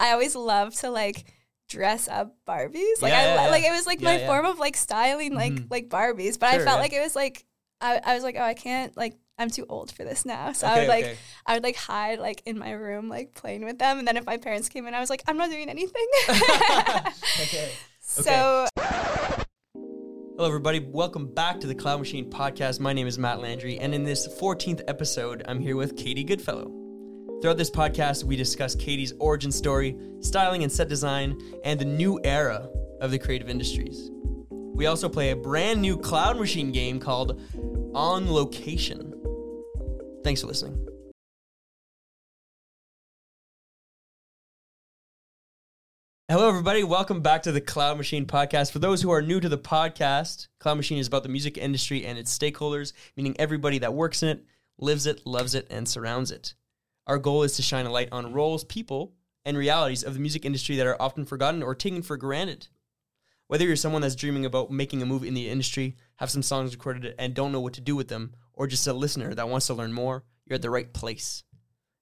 I always love to like dress up Barbies. Like Yeah, I yeah, yeah. like it was like my form of like styling like Mhm. like Barbies. But Sure, I felt like it was like I, I was like, oh, I can't like I'm too old for this now. So I would like okay. I would like hide like in my room like playing with them, and then if my parents came in, I was like, I'm not doing anything. Okay. So Hello, everybody. Welcome back to the Cloud Machine podcast. My name is Mat Landry, and in this 14th episode, I'm here with Katie Goodfellow. Throughout this podcast, we discuss Katie's origin story, styling and set design, and the new era of the creative industries. We also play a brand new Cloud Machine game called On Location. Thanks for listening. Hello, everybody. Welcome back to the Cloud Machine podcast. For those who are new to the podcast, Cloud Machine is about the music industry and its stakeholders, meaning everybody that works in it, lives it, loves it, and surrounds it. Our goal is to shine a light on roles, people, and realities of the music industry that are often forgotten or taken for granted. Whether you're someone that's dreaming about making a move in the industry, have some songs recorded and don't know what to do with them, or just a listener that wants to learn more, you're at the right place.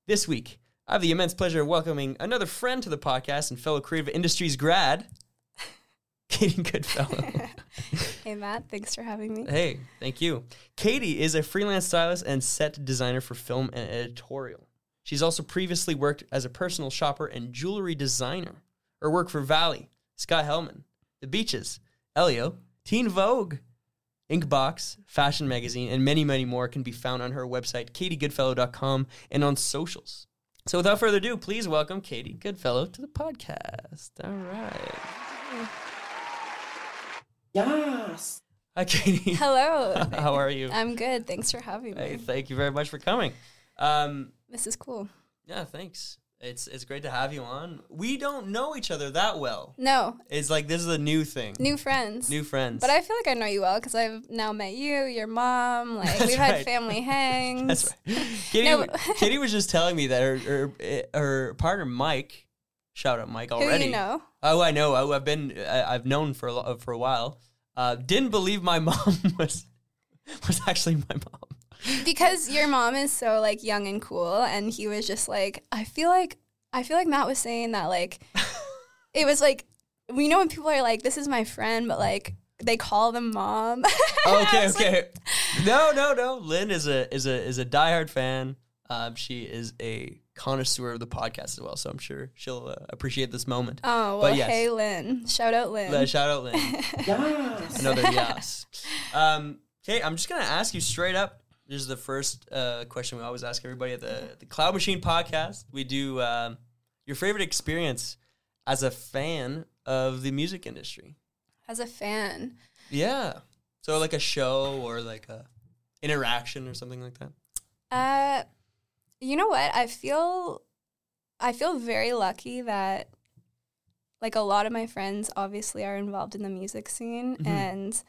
This week, I have the immense pleasure of welcoming another friend to the podcast and fellow creative industries grad, Katie Goodfellow. hey Mat, thanks for having me. hey, thank you. Katie is a freelance stylist and set designer for film and editorial. She's also previously worked as a personal shopper and jewelry designer. Her work for Valley, Scott Helman, The Beaches, Elio, Teen Vogue, Inkbox, Fashion Magazine, and many, many more can be found on her website, katiegoodfellow.com, and on socials. So without further ado, please welcome Katie Goodfellow to the podcast. All right. Yes. Hi, Katie. Hello. How are you? I'm good. Thanks for having me. Hey, thank you very much for coming. Um, This is cool. yeah, thanks. It's it's great to have you on. We don't know each other that well. No, It's like this is a new thing. new friends. New friends. But I feel like I know you well because I've now met you, your mom. Like we've right. had family hangs. That's right. No, Katie was just telling me that her her, her partner Mike, shout out Mike Who already. you know? Oh, I know. I, I've been I, I've known for a, for a while. Uh, didn't believe my mom was was actually my mom. Because your mom is so like young and cool, and he was just like, I feel like I feel like Matt was saying that like it was like we know when people are like, this is my friend, but like they call them mom. I okay, like, okay. no, no, no. Lynn is a is a is a diehard fan. Um, she is a connoisseur of the podcast as well, so I'm sure she'll uh, appreciate this moment. oh well, But yes. hey Lynn, shout out Lynn. Uh, shout out Lynn. Yes. Another yes. Um, okay, I'm just gonna ask you straight up. This is the first uh, question we always ask everybody at the the Cloud Machine podcast. We do um, your favorite experience as a fan of the music industry. As a fan, Yeah. So like a show or like a interaction or something like that. Uh, you know what? I feel, I feel very lucky that, like, a lot of my friends obviously are involved in the music scene, Mhm. and,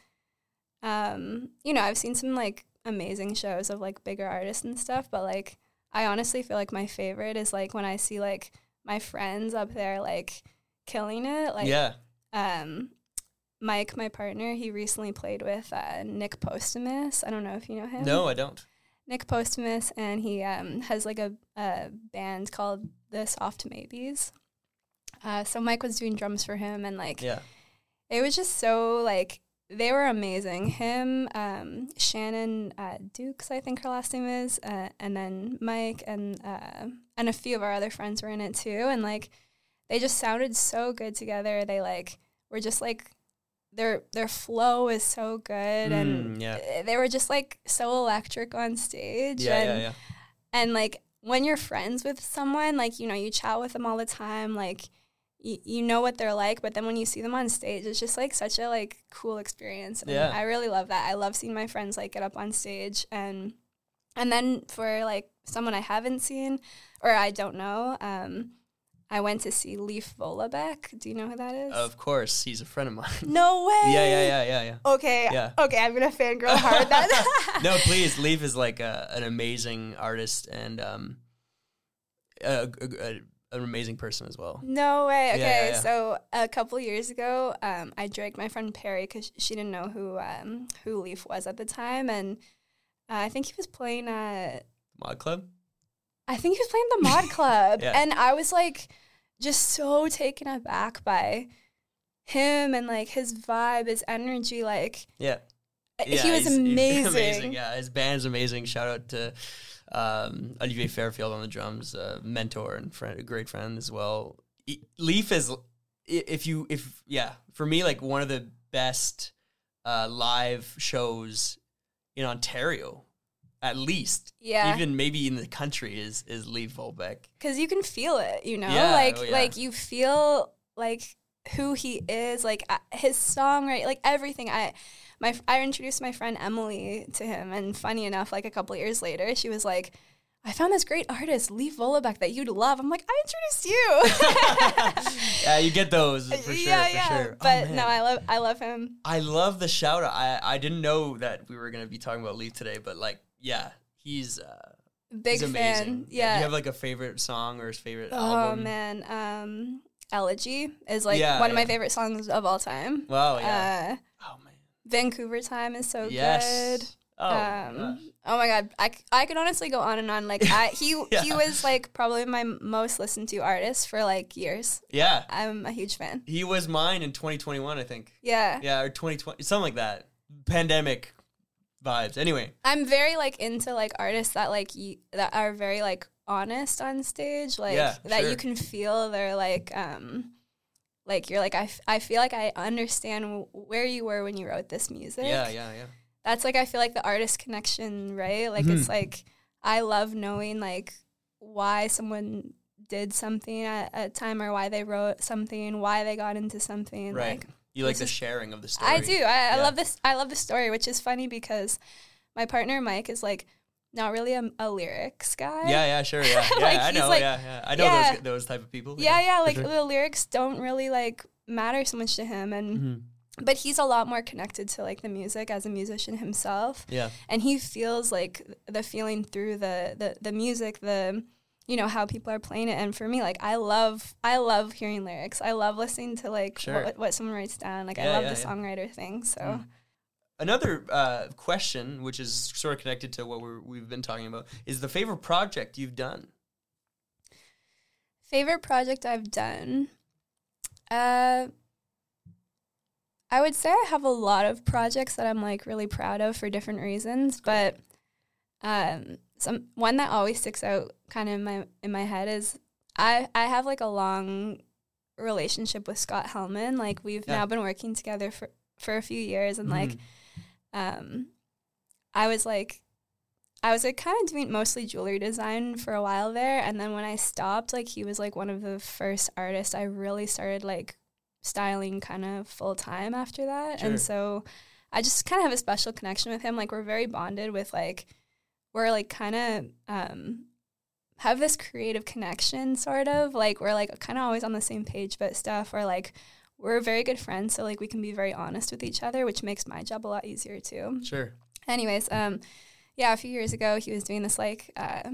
um, you know, I've seen some like amazing shows of like bigger artists and stuff, but like, I honestly feel like my favorite is like when I see like my friends up there like killing it, like, yeah. um. Mike, my partner, he recently played with uh, Nick Postumus. I don't know if you know him. No, I don't. Nick Postumus, and he um, has like a, a band called the Soft Maybes. Uh, so Mike was doing drums for him, and like Yeah. it was just so like they were amazing. Him, um, Shannon uh, Dukes, I think her last name is, uh, and then Mike and uh, and a few of our other friends were in it too, and like they just sounded so good together. They like were just like their their flow is so good and Mm, yeah. uh, they were just like so electric on stage Yeah, and yeah, yeah. and like when you're friends with someone like you know you chat with them all the time like you, you know what they're like but then when you see them on stage it's just like such a like cool experience and Yeah. i really love that i love seeing my friends like get up on stage and and then for like someone i haven't seen or i don't know um i went to see leif vollebekk do you know who that is Of course, he's a friend of mine. no way yeah, yeah, yeah, yeah, yeah. okay Yeah. okay i'm gonna fangirl hard then no, please. Leif is like a, an amazing artist and um, a, a, a- an amazing person as well. No way. Okay, yeah, yeah. so a couple years ago, um, I dragged my friend Perry because she didn't know who um, who Leif was at the time, and uh, I think he was playing at Mod Club. I think he was playing the Mod Club, Yeah. and I was like just so taken aback by him and like his vibe, his energy. Like Yeah. he was amazing. amazing. Yeah, his band's amazing. Shout out to um, Olivier Fairfield on the drums, uh, mentor and friend, a great friend as well. E- Leif is, if you, if yeah, for me, like one of the best uh, live shows in Ontario, at least. Yeah. Even maybe in the country is is Leif Vollebekk. because you can feel it you know Yeah, like oh, yeah. like you feel like who he is like uh, his song right like everything i my i introduced my friend emily to him and funny enough like a couple years later she was like I found this great artist, Leif Vollebekk, that you'd love. I'm like, I introduced you. yeah, you get those for sure. yeah, for yeah. sure. Oh, But man. no, I love, I love him. I love the shout out. I, I didn't know that we were gonna be talking about Leif today, but like, yeah, he's uh, Big he's fan. amazing. Yeah. Do you have like a favorite song or his favorite oh album? Oh man, um, Elegy is like Yeah, one of my favorite songs of all time. Wow, yeah. Uh, oh. Vancouver Time is so yes. good. Oh. um, oh my god, I, I could honestly go on and on. Like I, he he was like probably my most listened to artist for like years. Yeah. I'm a huge fan. He was mine in 2021, I think. Yeah, Yeah, or 2020, something like that. Pandemic vibes. Anyway, I'm very like into like artists that like y- that are very like honest on stage, like Yeah, that sure. you can feel they're like um like you're like I, f- I feel like I understand w- where you were when you wrote this music. yeah, yeah, yeah. that's like I feel like the artist connection, right? Like Mhm. it's like I love knowing like why someone did something at a time or why they wrote something, why they got into something. Right. Like You like the is- sharing of the story. I do. I, I Yeah. love this. I love the story, which is funny because my partner Mike is like not really a, a lyrics guy. Yeah, yeah, sure, yeah, yeah. Like, I he's know, like- yeah, yeah. I know yeah. those those type of people. Yeah, yeah. for Like sure. the lyrics don't really like matter so much to him, and Mhm. but he's a lot more connected to like the music as a musician himself. Yeah, and he feels like the feeling through the, the the music the you know how people are playing it and for me like i love i love hearing lyrics i love listening to like Sure. what, what someone writes down like i love yeah, the yeah. songwriter thing so Mm. Another uh, question, which is sort of connected to what we're, we've been talking about, is the favorite project you've done. favorite project i've done uh i would say i have a lot of projects that i'm like really proud of for different reasons but um some one that always sticks out kind of in my in my head is i i have like a long relationship with scott helman like we've Yeah. now been working together for for a few years and like Mhm. Um i was like i was like kind of doing mostly jewelry design for a while there and then when i stopped like he was like one of the first artists i really started like styling kind of full time after that. Sure. and so i just kind of have a special connection with him. Like we're very bonded with like we're like kind of um have this creative connection sort of. Like we're like kind of always on the same page but stuff. Or like we're very good friends so like we can be very honest with each other which makes my job a lot easier too Sure. anyways um yeah a few years ago he was doing this like uh,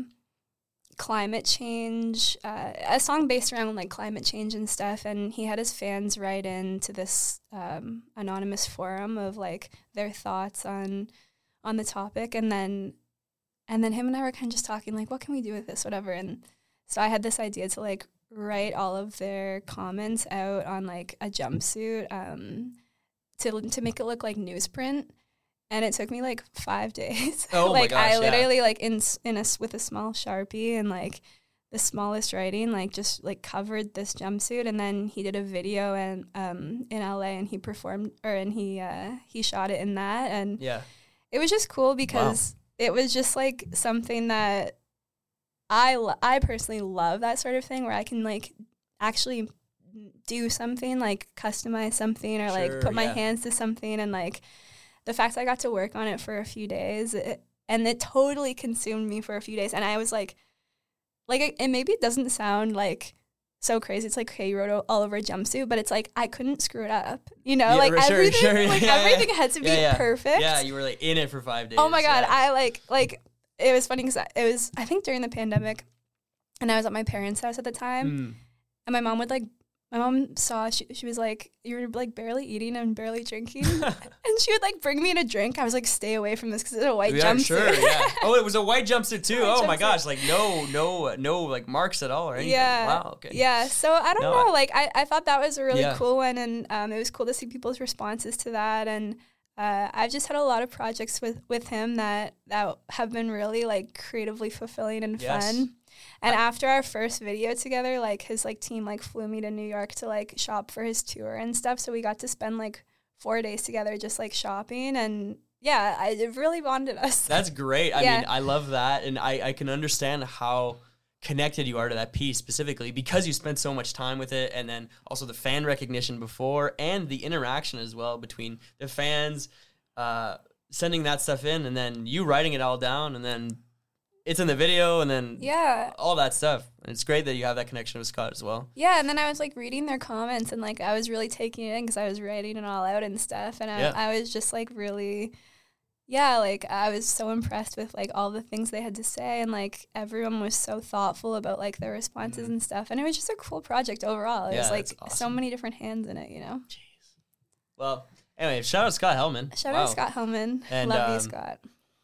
climate change uh, a song based around like climate change and stuff and he had his fans write in to this um, anonymous forum of like their thoughts on on the topic and then and then him and i were kind of just talking like what can we do with this whatever and so i had this idea to like write all of their comments out on like a jumpsuit um, to to make it look like newsprint and it took me like five days. Oh my like gosh, I yeah. literally like in in a with a small sharpie and like the smallest writing, like just like covered this jumpsuit, and then he did a video and um in LA and he performed or and he uh he shot it in that and Yeah. it was just cool because it was just like something that I lo- I personally love that sort of thing where I can like actually do something like customize something or like put my yeah. hands to something and like the fact that I got to work on it for a few days it, and it totally consumed me for a few days and I was like like it, and maybe it doesn't sound like so crazy. It's like, okay, you wrote all over a jumpsuit, but it's like I couldn't screw it up. You know, Yeah, like sure, sure, everything, sure. like Yeah, yeah. everything had to be Yeah, yeah. perfect. Yeah, you were like in it for five days. Oh my god, yeah. I like like it was funny because it was I think during the pandemic, and I was at my parents' house at the time, Mm. and my mom would like my mom saw she, she was like you were like barely eating and barely drinking and she would like bring me in a drink i was like stay away from this because it's a white yeah, jumpsuit sure, yeah. Oh, it was a white jumpsuit too. White oh my gosh, like no, no, no, like marks at all or anything. yeah Wow. Okay. yeah so i don't No, know I- like I, I thought that was a really Yeah. cool one and um, it was cool to see people's responses to that and uh, I've just had a lot of projects with, with him that, that have been really like creatively fulfilling and Yes. fun. And after our first video together, like his like team like flew me to New York to like shop for his tour and stuff. So we got to spend like four days together just like shopping and yeah, I, it really bonded us. That's great. I Yeah. mean, I love that, and I I can understand how connected you are to that piece specifically because you spent so much time with it and then also the fan recognition before and the interaction as well between the fans uh, sending that stuff in and then you writing it all down and then it's in the video and then yeah. all that stuff and it's great that you have that connection with scott as well Yeah, and then I was like reading their comments and like I was really taking it in because I was writing it all out and stuff, and I, Yeah. I was just like really, yeah, like I was so impressed with like all the things they had to say, and like everyone was so thoughtful about like their responses and stuff, and it was just a cool project overall. It Mm-hmm. Yeah, was like that's so many different hands in it, you know. Jeez. well anyway shout out to scott helman Shout Wow. out Scott Helman, And, love um, you, Scott.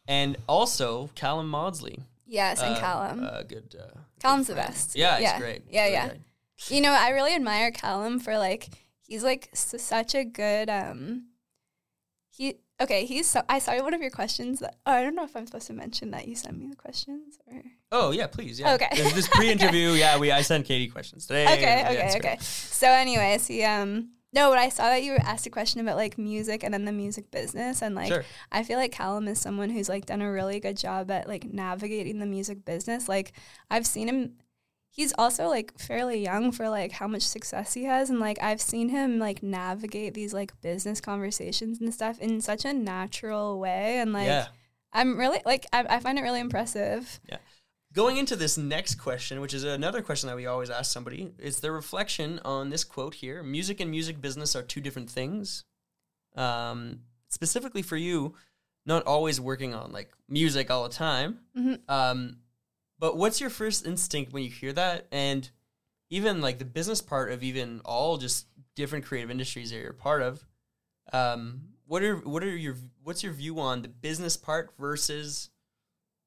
and also callum maudsley Yes, and Uh, Callum. uh, good uh, Callum's good the best. yeah it's Yeah. great Yeah, Really yeah. great. You know, I really admire Callum for like he's like s- such a good um he okay, he's so I saw one of your questions that oh, I don't know if I'm supposed to mention that you sent me the questions or Oh yeah, please. Yeah. Okay. This, this pre-interview, yeah, we I sent Katie questions today. Okay, Yeah, okay, okay. So anyways, he um no, but I saw that you were asked a question about like music and then the music business and like Sure. I feel like Callum is someone who's like done a really good job at like navigating the music business. Like I've seen him he's also like fairly young for like how much success he has and like I've seen him like navigate these like business conversations and stuff in such a natural way and like yeah. I'm really like I, I find it really impressive. Yeah going into this next question, which is another question that we always ask somebody, it's the reflection on this quote here: "Music and music business are two different things." Um, specifically for you, not always working on like music all the time. Mhm. Um, but what's your first instinct when you hear that, and even like the business part of even all just different creative industries that you're part of? Um, what are what are your what's your view on the business part versus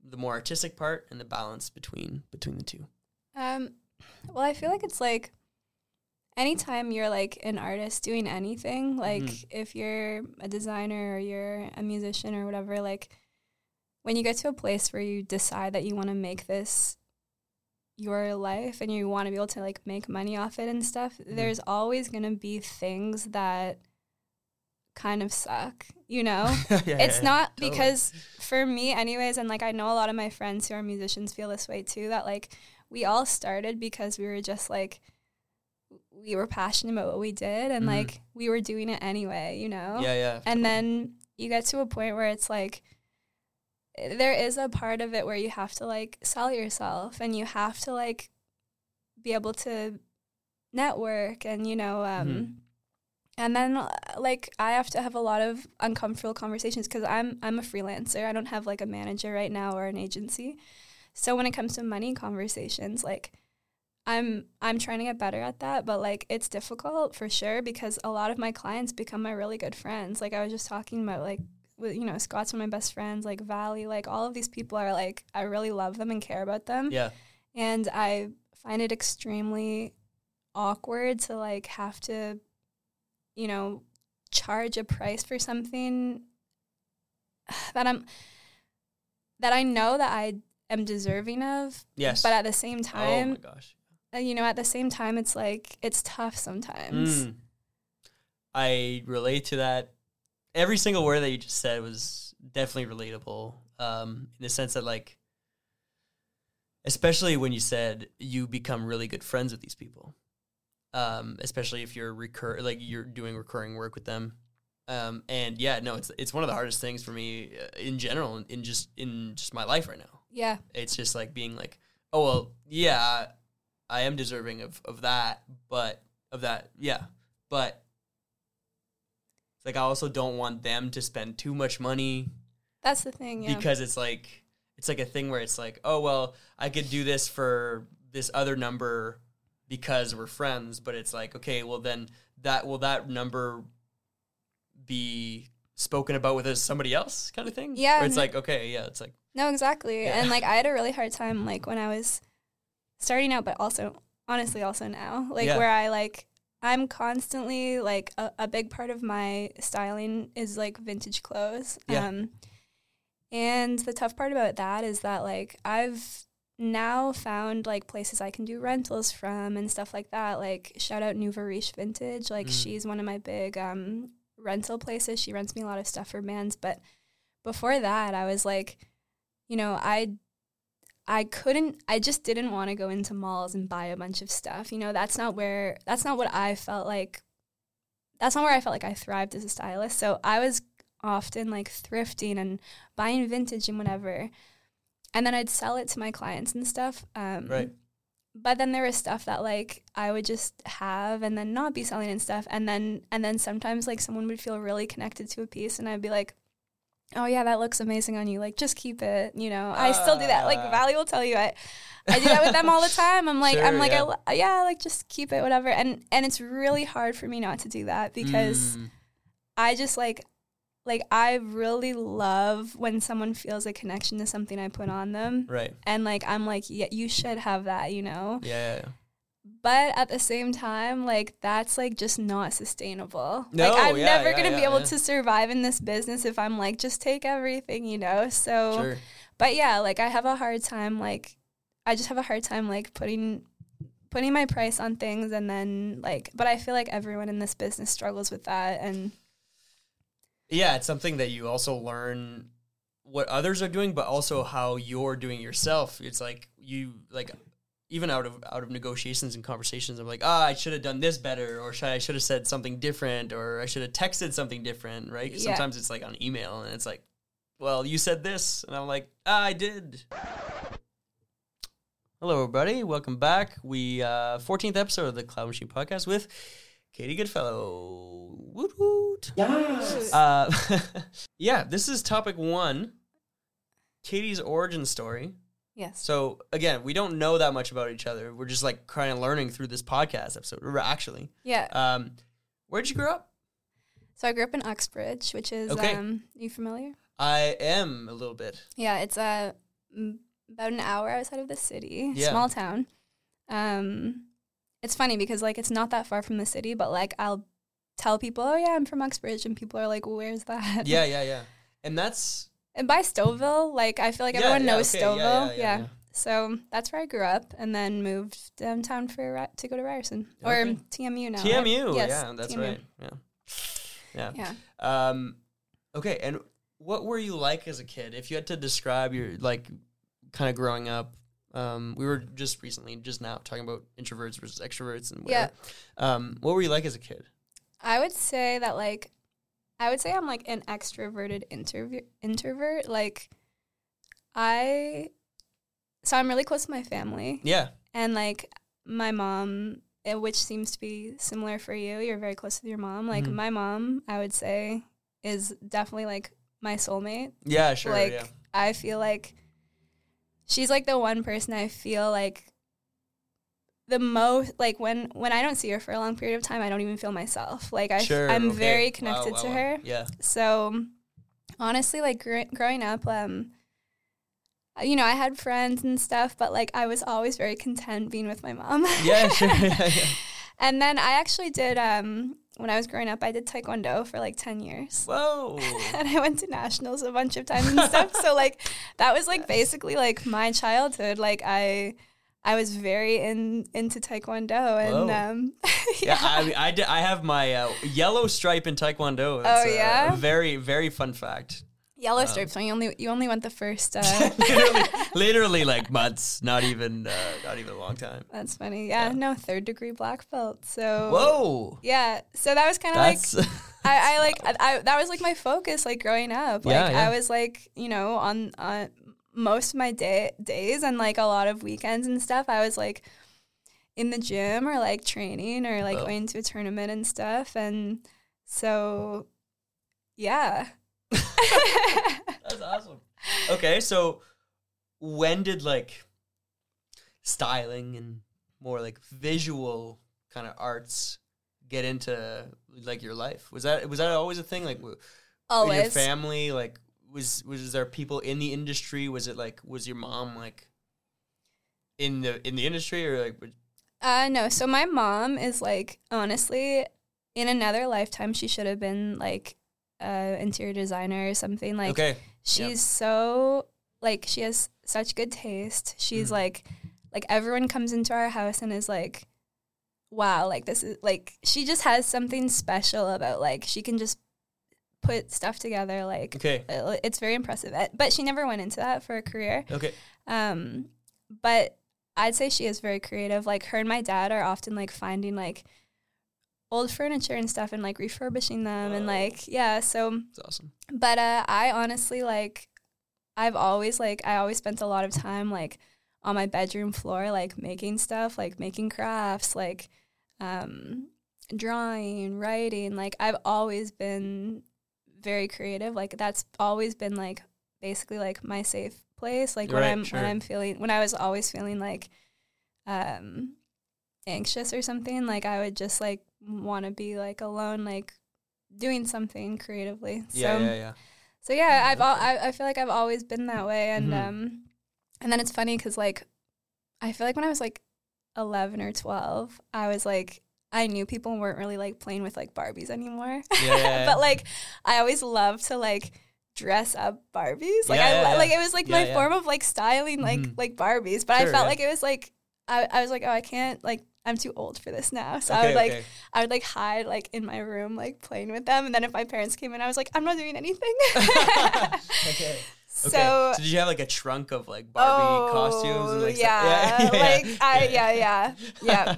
the more artistic part and the balance between between the two? Um, well, I feel like it's like anytime you're like an artist doing anything, like Mhm. if you're a designer or you're a musician or whatever, like when you get to a place where you decide that you want to make this your life and you want to be able to like make money off it and stuff, there's always going to be things that kind of suck, you know? it's not totally. because for me anyways and like i know a lot of my friends who are musicians feel this way too that like we all started because we were just like we were passionate about what we did and Mhm. like we were doing it anyway you know Yeah, yeah. and then you get to a point where it's like there is a part of it where you have to like sell yourself and you have to like be able to network and you know um Mhm. and then like I have to have a lot of uncomfortable conversations cuz I'm I'm a freelancer. I don't have like a manager right now or an agency. So when it comes to money conversations like I'm I'm trying to get better at that, but like it's difficult for sure because a lot of my clients become my really good friends. Like I was just talking about like with, you know, Scott's one of my best friends, like Valley, like all of these people are like I really love them and care about them. Yeah. And I find it extremely awkward to like have to, you know, charge a price for something that I'm that I know that I am deserving of, Yes. but at the same time, oh my gosh. uh, you know, at the same time, it's like it's tough sometimes. Mm. I relate to that. Every single word that you just said was definitely relatable. Um, in the sense that like especially when you said you become really good friends with these people. Um, especially if you're recur like you're doing recurring work with them. Um, and yeah, no, it's it's one of the hardest things for me uh, in general in just in just my life right now. Yeah, It's just like being like, oh well, yeah, I am deserving of of that, but of that, yeah, but like I also don't want them to spend too much money that's the thing. Yeah, because it's like it's like a thing where it's like, oh well, I could do this for this other number, because we're friends, but it's like, okay, well then that will that number be spoken about with as somebody else kind of thing? Yeah, Or it's no- like, okay, yeah, it's like No, exactly. Yeah. And like I had a really hard time like when I was starting out, but also honestly also now, like Yeah. where I like I'm constantly like a, a big part of my styling is like vintage clothes. Yeah. Um, and the tough part about that is that like I've now found like places I can do rentals from and stuff like that. Like shout out Riche Vintage. Like Mm. she's one of my big um, rental places. She rents me a lot of stuff for bands. But before that, I was like, you know, I I couldn't I just didn't want to go into malls and buy a bunch of stuff. You know, that's not where that's not what I felt like that's not where I felt like I thrived as a stylist. So I was often like thrifting and buying vintage and whatever. And then I'd sell it to my clients and stuff. Um, Right. But then there was stuff that like I would just have and then not be selling and stuff. And then and then sometimes like someone would feel really connected to a piece and I'd be like, Oh yeah, that looks amazing on you. Like just keep it. You know, I still do that. Like. Valley will tell you I I do that with them all the time. I'm like, I'm like, yeah. I yeah, like just keep it, whatever. And and it's really hard for me not to do that because Mm, I just like like I really love when someone feels a connection to something I put on them. right. And like I'm like, yeah, you should have that, you know? Yeah, yeah, yeah. But at the same time, like that's like just not sustainable. No, like I'm yeah, never yeah, gonna be yeah, able to survive in this business if I'm like just take everything, you know? So Sure. but yeah, like I have a hard time like I just have a hard time like putting putting my price on things and then like but I feel like everyone in this business struggles with that and Yeah, it's something that you also learn what others are doing, but also how you're doing yourself. It's like you like even out of out of negotiations and conversations, I'm like, ah, I should have done this better, or should I should have said something different, or I should have texted something different, right? Yeah. Sometimes it's like on email, and it's like, well, you said this, and I'm like, ah, I did. Hello, everybody. Welcome back. We uh, 14th episode of the Cloud Machine Podcast with Katie Goodfellow. Woot woot. Uh, yeah, this is topic one. Katie's origin story. Yes. So again, we don't know that much about each other. We're just like kind of learning through this podcast episode. Actually, Yeah. um, where did you grow up? So I grew up in Uxbridge, which is Okay. um you familiar? I am a little bit. Yeah, it's uh, about an hour outside of the city, Yeah. small town. Um it's funny because like it's not that far from the city, but like I'll tell people, "Oh yeah, I'm from Uxbridge." And people are like, "Where's that?" Yeah, yeah, yeah. And that's And by Stouffville, like I feel like Yeah, everyone yeah, knows okay, yeah, Stouffville. yeah, Yeah, yeah, yeah. So that's where I grew up, and then moved downtown for to go to Ryerson or TMU now. TMU. Yes, yeah, that's TMU. right. Yeah, yeah. Yeah. Um, okay, and what were you like as a kid? If you had to describe your like kind of growing up, um, we were just recently, just now, talking about introverts versus extroverts and Yeah. whatever. Um, what were you like as a kid? I would say that like I would say I'm like an extroverted introvert introvert. Like I so I'm really close to my family Yeah, and like my mom eh, which seems to be similar for you. You're very close with your mom. Like Mhm. my mom, I would say is definitely like my soulmate. yeah, sure, like yeah, I feel like she's like the one person I feel like the most like when when I don't see her for a long period of time, I don't even feel myself. Like I, sure. I'm okay. very connected wow, to wow. her. Yeah, So honestly, like gr- growing up, um, you know, I had friends and stuff, but like I was always very content being with my mom. yeah, sure, yeah, yeah. and then I actually did um when I was growing up, I did taekwondo for like ten years. Whoa, and I went to nationals a bunch of times and stuff. So like that was like basically like my childhood. Like I I was very in into taekwondo and Whoa. um yeah. I, I, did, I have my uh, yellow stripe in Taekwondo. It's, Oh, uh, yeah? a very very fun fact. yellow Um, stripes. So you only you only went the first. Uh, literally, literally like months, not even uh, not even a long time. that's funny. Yeah, Yeah. no third degree black belt. So Whoa, Yeah, so that was kind of like I, I like I, I that was like my focus like growing up. Like Yeah, yeah. I was like you know on on most of my day days and like a lot of weekends and stuff. I was like in the gym or like training or like Wow. going to a tournament and stuff. And so yeah, That's awesome. Okay, so when did like styling and more like visual kind of arts get into like your life? Was that was that always a thing? Like in your Always. family, like was was there people in the industry? Was it like was your mom like in the in the industry or like? Uh, no. So my mom is like honestly, in another lifetime, she should have been like uh interior designer or something. Like okay, she's so like she has such good taste. She's Mhm. like like everyone comes into our house and is like, wow, like this is like she just has something special about like she can just put stuff together like okay, uh, it's very impressive. Uh, But she never went into that for a career. okay. Um, but I'd say she is very creative. Like her and my dad are often like finding like old furniture and stuff and like refurbishing them and like yeah. So, That's awesome. but uh, I honestly like I've always like I always spent a lot of time like on my bedroom floor like making stuff like making crafts like um drawing writing like I've always been very creative like that's always been like basically like my safe place like when Right, I'm sure. when I'm feeling when I was always feeling like um anxious or something like I would just like want to be like alone like doing something creatively Yeah, so yeah, yeah. so yeah, I've al- I, I feel like I've always been that way, and Mhm. um, and then it's funny because like, I feel like when I was like eleven or twelve, I was like, I knew people weren't really like playing with like Barbies anymore, Yeah, yeah, yeah. but like, I always loved to like dress up Barbies. Like Yeah, I yeah, yeah. like it was like Yeah, my yeah. form of like styling like Mhm. like Barbies, but Sure, I felt yeah. like it was like. I, I was like, oh, I can't like I'm too old for this now. So I would like okay. I would like hide like in my room like playing with them, and then if my parents came in, I was like, I'm not doing anything. okay. So, okay. so did you have like a trunk of like Barbie costumes and oh, like yeah, stuff? like I yeah yeah yeah.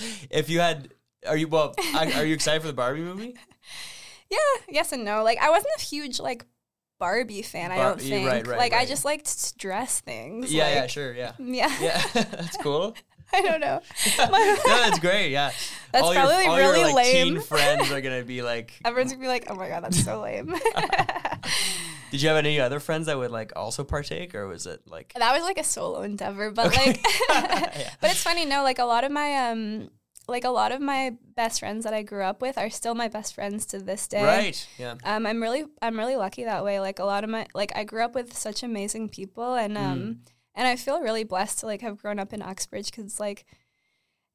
if you had, are you well? Are you excited for the Barbie movie? yeah yes and no. Like I wasn't a huge like Barbie fan. I don't think. right, right, like I just liked to dress things. Yeah, yeah, sure, yeah, yeah. yeah. That's cool. I don't know. no, that's great. Yeah, That's all probably your, all really your, like, lame. Teen friends are gonna be like. Everyone's gonna be like, "Oh my god, that's so lame." Did you have any other friends that would like also partake, or was it like? that was like a solo endeavor, but Okay. like, Yeah. but it's funny. No, like a lot of my um, like a lot of my best friends that I grew up with are still my best friends to this day. Right. Yeah. Um, I'm really I'm really lucky that way. Like a lot of my like I grew up with such amazing people, and um, Mm. and I feel really blessed to like have grown up in Uxbridge because like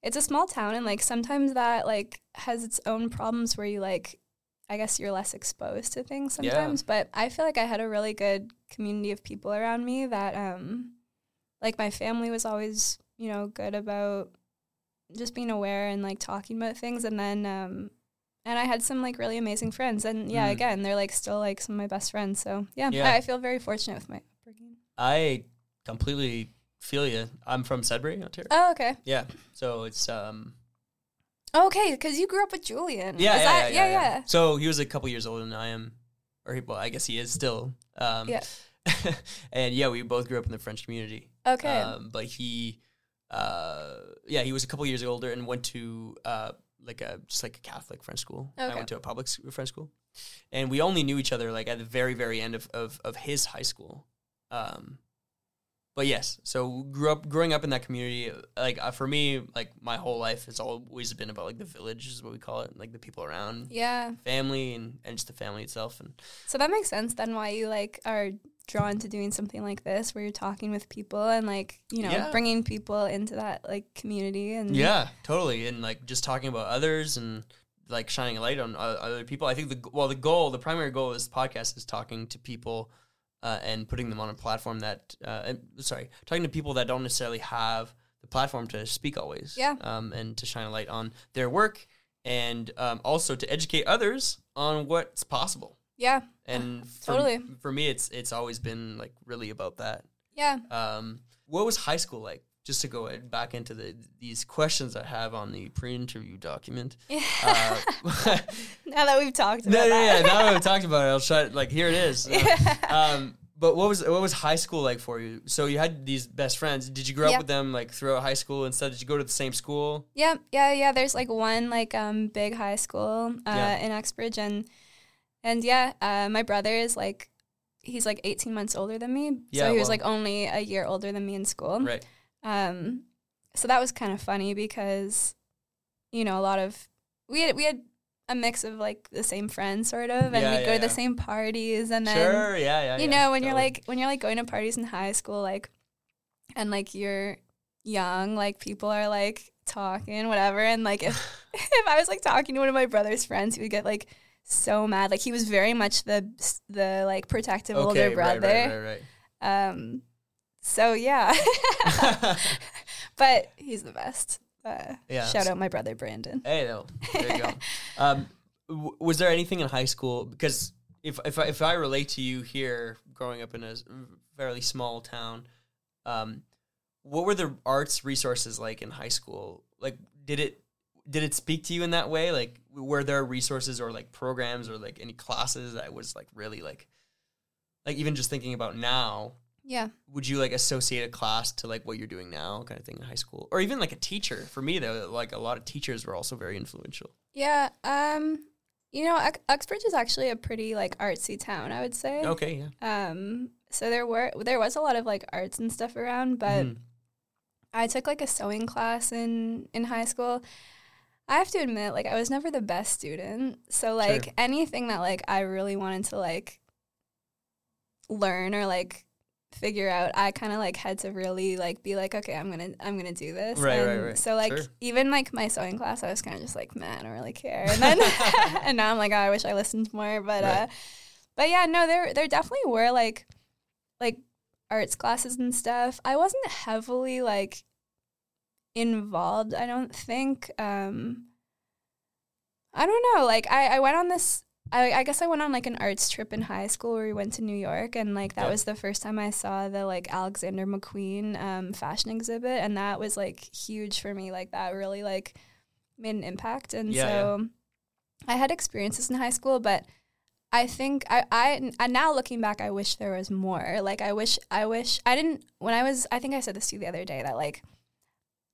it's a small town, and like sometimes that like has its own problems where you like I guess you're less exposed to things Yeah. sometimes. But I feel like I had a really good community of people around me that um, like my family was always you know good about just being aware and like talking about things, and then um, and I had some like really amazing friends, and yeah, Mm. again, they're like still like some of my best friends. So yeah, Yeah. I, I feel very fortunate with my upbringing. I completely feel you. I'm from Sudbury, Ontario. Oh, okay, Yeah. So it's um. Okay, because you grew up with Julian. Yeah, Is yeah, that- yeah, yeah, yeah. So he was a couple years older than I am, or he, well, I guess he is still. Um, Yeah. and yeah, we both grew up in the French community. Okay, Um, but he, uh, yeah, he was a couple years older and went to uh, like a just like a Catholic French school. I went to a public French school, and we only knew each other like at the very very end of of, of his high school. Um, but yes, so grew up growing up in that community. Like uh, for me, like my whole life has always been about like the village is what we call it, like the people around, yeah. family, and and just the family itself. And So that makes sense then why you like are drawn to doing something like this where you're talking with people and like you know Yeah. bringing people into that like community and Yeah, totally. And like just talking about others and like shining a light on o- other people. I think the well, the goal, the primary goal of this podcast is talking to people uh, and putting them on a platform that, uh, and, sorry, talking to people that don't necessarily have the platform to speak always. Yeah. Um, and to shine a light on their work and um, also to educate others on what's possible. yeah And for, Totally. for me, it's it's always been like really about that. yeah Um, what was high school like? Just to go back into the these questions I have on the pre-interview document. yeah Uh, now that we've talked about no, yeah. Now that we've talked about it, I'll try. Like here it is. Um, but what was what was high school like for you? So you had these best friends. Did you grow up with them like throughout high school and stuff? Did you go to the same school? Yeah, yeah, yeah. There's like one like um big high school uh, Yeah. in Uxbridge, and and yeah, uh, my brother is like he's like 18 months older than me, Yeah, so he was like only a year older than me in school. Right. Um, so that was kind of funny because, you know, a lot of we had we had a mix of like the same friends sort of, and Yeah, we'd yeah, go to yeah. the same parties, and then sure, yeah, yeah. you know when you're like when you're like going to parties in high school, like, and like you're young, like people are like talking, whatever, and like if if I was like talking to one of my brother's friends, he would get like so mad. Like he was very much the the like protective okay, older brother. Right, right, right, Um, so yeah, but he's the best. Uh, Yeah, Shout out my brother Brandon. Hey, no, there you go. um, w- was there anything in high school? Because if if I, if I relate to you here, growing up in a fairly small town, um, what were the arts resources like in high school? Like, did it did it speak to you in that way? Like, were there resources or like programs or like any classes that was like really like, like even just thinking about now, Yeah. would you like associate a class to like what you're doing now kind of thing in high school or even like a teacher for me though like a lot of teachers were also very influential Yeah. Um, you know, Ux- Uxbridge is actually a pretty like artsy town, I would say. okay yeah Um, so there were there was a lot of like arts and stuff around, but Mhm. I took like a sewing class in in high school. I have to admit, like I was never the best student. So like Sure. anything that like I really wanted to like learn or like figure out, I kind of like had to really like be like, okay, I'm gonna I'm gonna do this. Right, right, and right. So like Sure. even like my sewing class, I was kind of just like, man, I don't really care. And then and now I'm like, oh, I wish I listened more. But Right. uh, but yeah, no, there there definitely were like like arts classes and stuff. I wasn't heavily like involved, I don't think. Um I don't know. Like I, I went on this I, I guess I went on like an arts trip in high school where we went to New York and like that Yeah. was the first time I saw the like Alexander McQueen um, fashion exhibit and that was like huge for me. Like that really like made an impact. And Yeah, so I had experiences in high school, but I think I, I and now looking back, I wish there was more. Like I wish I wish I didn't when I was I think I said this to you the other day that like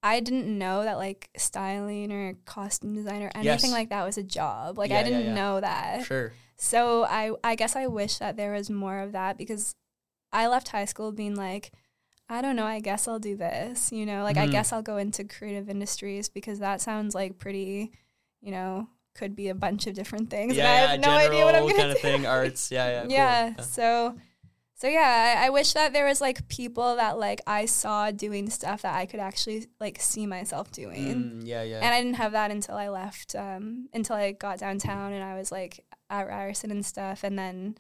I didn't know that like styling or costume design or anything Yes. like that was a job. Like Yeah, I didn't yeah. know that. sure So I I guess I wish that there was more of that because I left high school being like I don't know, I guess I'll do this, you know, like I Mhm. guess I'll go into creative industries because that sounds like pretty, you know, could be a bunch of different things. yeah, I yeah have no idea what I'm general gonna kind of thing arts yeah yeah cool. yeah. So so yeah, I, I wish that there was like people that like I saw doing stuff that I could actually like see myself doing. Mm, yeah yeah And I didn't have that until I left, um, until I got downtown and I was like at Ryerson and stuff, and then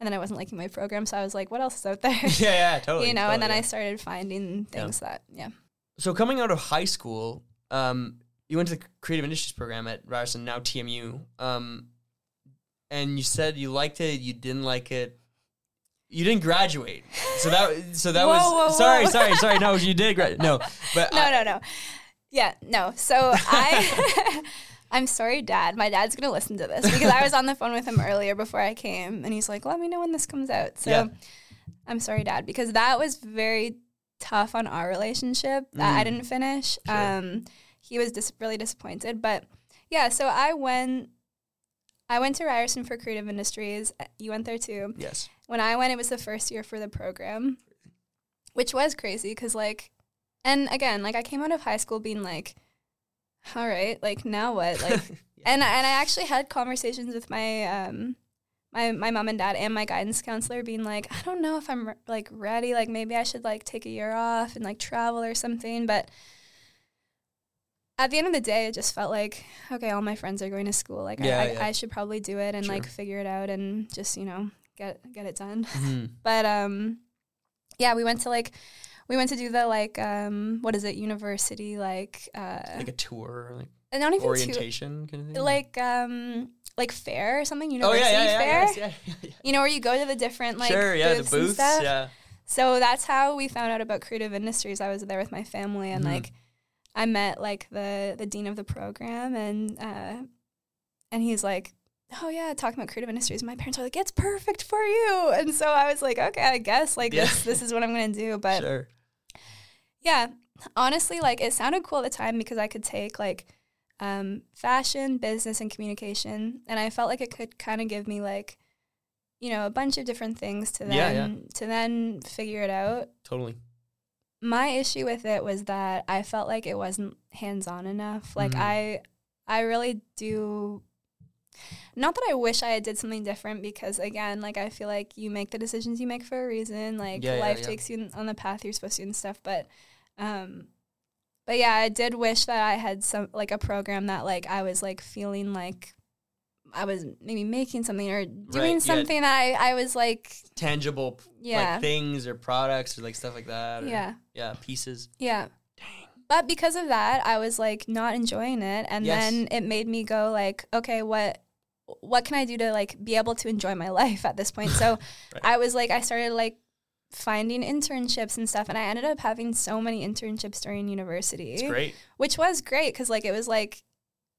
and then I wasn't liking my program, so I was like, what else is out there? yeah yeah totally you know, and then totally, I started finding things that yeah. So coming out of high school, um, you went to the creative industries program at Ryerson, now TMU. Um, and you said you liked it, you didn't like it. You didn't graduate, so that so that Whoa, was whoa, sorry, whoa. sorry, sorry. No, you did graduate. No, but No, I- no, no. Yeah, no. So I I'm sorry, Dad. My dad's gonna listen to this because I was on the phone with him earlier before I came and he's like, Let me know when this comes out. So Yeah. I'm sorry, Dad, because that was very tough on our relationship that I Mm. didn't finish. Sure. Um he was dis- really disappointed. But yeah, so I went I went to Ryerson for creative industries. You went there too. yes, When I went, it was the first year for the program, which was crazy because, like, and again, like, I came out of high school being like, all right, like, now what? Like, and, and I actually had conversations with my, um, my, my mom and dad and my guidance counselor being like, I don't know if I'm like ready. Like, maybe I should like take a year off and like travel or something. But at the end of the day, it just felt like, okay, all my friends are going to school. Like, Yeah, I, I, yeah. I should probably do it and Sure. like figure it out and just, you know, get, get it done. Mhm. But um, yeah, we went to like we went to do the like um, what is it? University like uh, like a tour, like and not even too, orientation kind of thing. like um like fair or something. oh University yeah, yeah, yeah, fair. yes, yeah, yeah, yeah. You know where you go to the different like sure, yeah, the booths and booths, stuff. yeah, So that's how we found out about creative industries. I was there with my family and Mhm. like I met like the the dean of the program and uh and he's like, Oh yeah, talking about creative industries. My parents are like, It's perfect for you and so I was like, Okay, I guess like Yeah. this this is what I'm gonna do. But sure, yeah, honestly, like it sounded cool at the time because I could take like um, fashion, business, and communication, and I felt like it could kind of give me like, you know, a bunch of different things to then Yeah, yeah. to then figure it out. totally. my issue with it was that I felt like it wasn't hands on enough. Like Mhm. I I really do not that I wish I had did something different because again, like I feel like you make the decisions you make for a reason. Like Yeah, yeah, life yeah. takes you on the path you're supposed to and stuff. But um but yeah, I did wish that I had some like a program that like I was like feeling like I was maybe making something or doing yeah. something that I, I was like Tangible yeah. like things or products or like stuff like that. Or, yeah. Yeah, pieces. Yeah. Dang. But because of that, I was like not enjoying it and Yes. then it made me go like, okay, what what can I do to like be able to enjoy my life at this point? So Right. I was like I started like finding internships and stuff and I ended up having so many internships during university, It's great. which was great cuz like it was like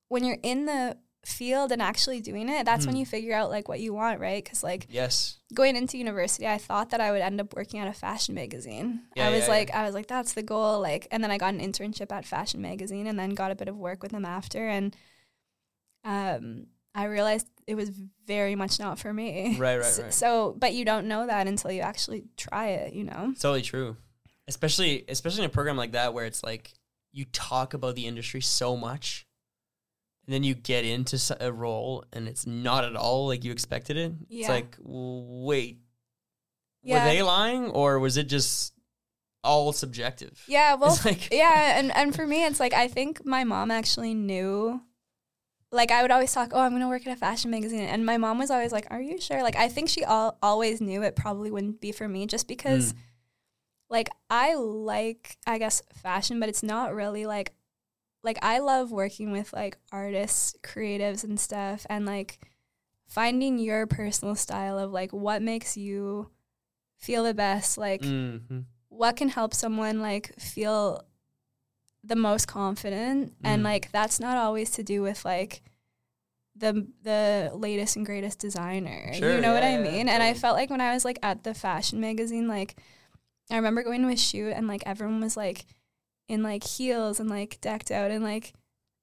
when you're in the field and actually doing it, that's when Hmm. you figure out like what you want, right? Cuz like Yes. going into university, I thought that I would end up working at a fashion magazine. Yeah, I was yeah, like, I was like, that's the goal. Like, and then I got an internship at Fashion Magazine, and then got a bit of work with them after, and um, I realized it was very much not for me. Right, right, S- right. So, but you don't know that until you actually try it. You know? It's totally true. Especially especially in a program like that where it's like you talk about the industry so much and then you get into a role and it's not at all like you expected it. It's like, wait, Yeah. were they lying or was it just all subjective? Yeah. Well, like yeah, and and for me, it's like I think my mom actually knew. Like I would always talk, oh, I'm gonna work at a fashion magazine, and my mom was always like, "Are you sure?" Like I think she all, always knew it probably wouldn't be for me, just because, Mm. like I like I guess fashion, but it's not really like, like I love working with like artists, creatives, and stuff, and like finding your personal style of like what makes you feel the best, like Mhm. what can help someone like feel the most confident and Mm. like that's not always to do with like the the latest and greatest designer Sure, you know what yeah, i yeah, mean and i felt like when i was like at the fashion magazine like i remember going to a shoot and like everyone was like in like heels and like decked out in like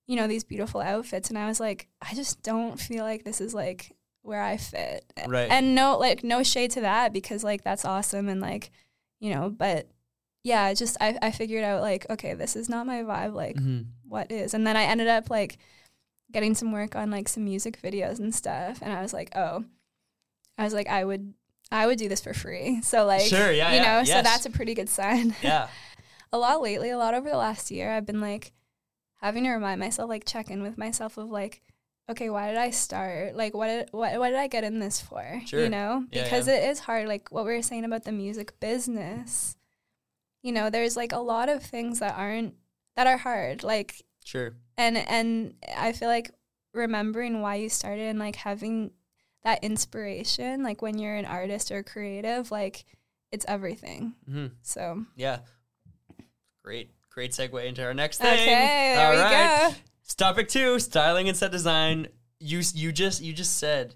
you know these beautiful outfits and i was like i just don't feel like this is like where i fit Right. and no like no shade to that because like that's awesome and like you know but yeah just I, I figured out like okay this is not my vibe like Mhm. what is and then i ended up like getting some work on like some music videos and stuff and i was like oh i was like i would i would do this for free so like Sure, yeah, you yeah, know so that's a pretty good sign Yeah. a lot lately a lot over the last year i've been like having to remind myself like check in with myself of like okay why did i start like what did what, what did i get in this for Sure. you know Yeah, because yeah. it is hard like what we were saying about the music business you know there's like a lot of things that aren't that are hard like Sure. and and i feel like remembering why you started and like having that inspiration like when you're an artist or creative like it's everything Mhm. so Yeah. Great. Great segue into our next thing. okay there All we right. go Topic two: styling and set design. You you just you just said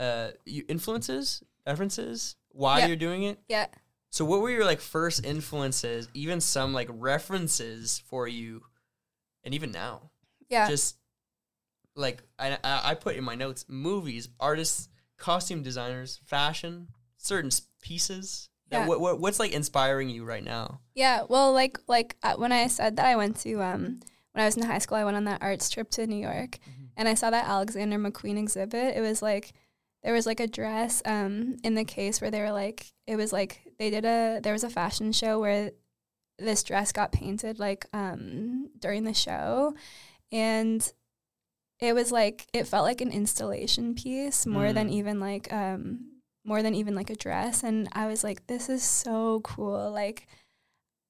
uh, you influences references why you're doing it. yeah So what were your like first influences? Even some like references for you, and even now, yeah just like I I put in my notes: movies, artists, costume designers, fashion, certain pieces. Yeah. what, what what's like inspiring you right now? Yeah, well, like like uh, when I said that I went to um when I was in high school, I went on that arts trip to New York, and I saw that Alexander McQueen exhibit. It was like there was like a dress um in the case where they were like it was like they did a there was a fashion show where this dress got painted like um during the show, and it was like it felt like an installation piece more than Mm. even like um more than even like a dress and I was like this is so cool like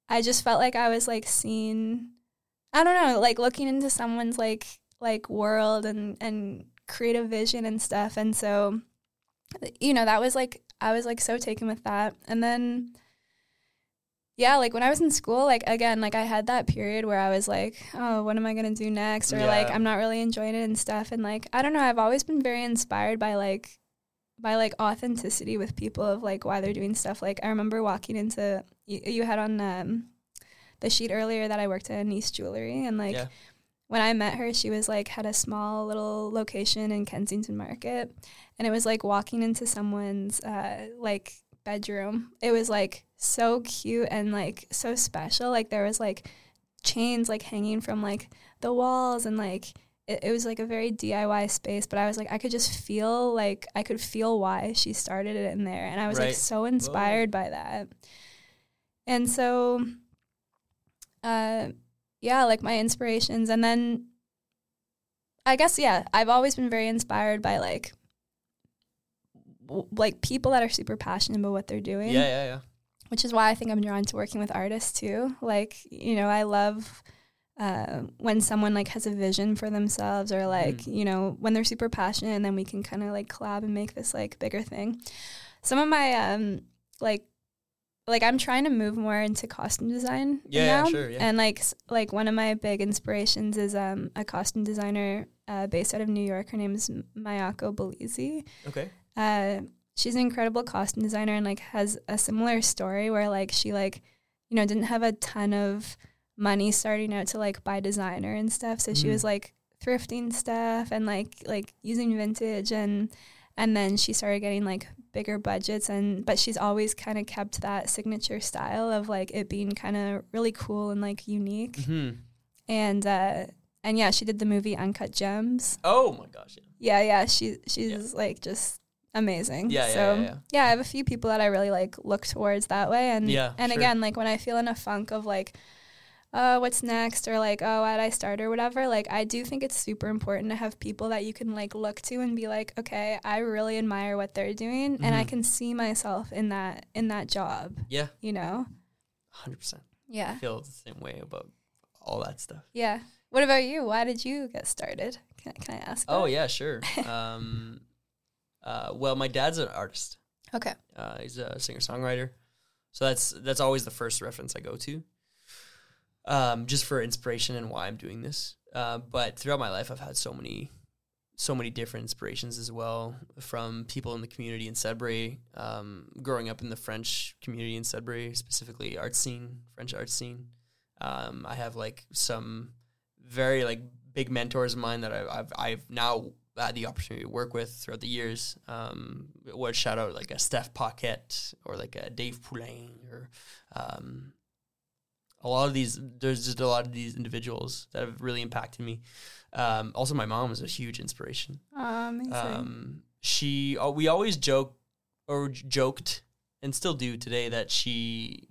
I just felt like I was like seeing I don't know, like looking into someone's like like world and and creative vision and stuff. And so you know, that was like I was like so taken with that. And then yeah, like when I was in school, like again, like I had that period where I was like, oh, what am I going to do next? Or like I'm not really enjoying it and stuff. And like I don't know, I've always been very inspired by like by like authenticity with people of like why they're doing stuff. Like I remember walking into you, you had on um, the sheet earlier that I worked at Nice Jewelry, and like Yeah. when I met her, she was like had a small little location in Kensington Market, and it was like walking into someone's uh, like bedroom. It was like so cute and like so special. Like there was like chains like hanging from like the walls and like it, it was like a very DIY space, but I was like I could just feel like I could feel why she started it in there and I was Right. like so inspired by that. And so uh yeah, like my inspirations and then I guess yeah, I've always been very inspired by like like people that are super passionate about what they're doing Yeah, yeah, yeah. which is why I think I'm drawn to working with artists too. Like, you know, I love uh, when someone like has a vision for themselves or like, Mm. you know, when they're super passionate and then we can kind of like collab and make this like bigger thing. Some of my um like like I'm trying to move more into costume design Yeah, yeah, now. sure, yeah. And like like one of my big inspirations is um a costume designer uh, based out of New York. Her name is Miyako Bellizzi Okay. Uh, she's an incredible costume designer and like has a similar story where like she like you know didn't have a ton of money starting out to like buy designer and stuff so she Mhm. was like thrifting stuff and like like using vintage and and then she started getting like bigger budgets and but she's always kind of kept that signature style of like it being kind of really cool and like unique hmm and uh and yeah she did the movie uncut gems Oh my gosh. Yeah. yeah, yeah. She she's like just amazing. Yeah, yeah, so yeah, yeah. I have a few people that I really like look towards that way. And Yeah, and sure. again, like when I feel in a funk of like, oh, what's next? Or like, oh, why did I start or whatever, like I do think it's super important to have people that you can like look to and be like, okay, I really admire what they're doing and I Mhm. can see myself in that in that job. Yeah. You know? Hundred percent. Yeah. I feel the same way about all that stuff. Yeah. What about you? Why did you get started? Can, can I ask? Oh that? yeah, sure. um, uh, well, my dad's an artist. Okay. Uh, he's a singer songwriter, so that's that's always the first reference I go to, um, just for inspiration and why I'm doing this. Uh, but throughout my life, I've had so many, so many different inspirations as well from people in the community in Sudbury. Um, growing up in the French community in Sudbury, specifically art scene, French art scene. Um, I have like some very like big mentors of mine that I, I've I've now had the opportunity to work with throughout the years. Um, would shout out like a Stef Paquette or like a Dayv Poulin or um, a lot of these. There's just a lot of these individuals that have really impacted me. Um, also, my mom was a huge inspiration. Oh, amazing. Um, she uh, we always joke or j- joked and still do today that she.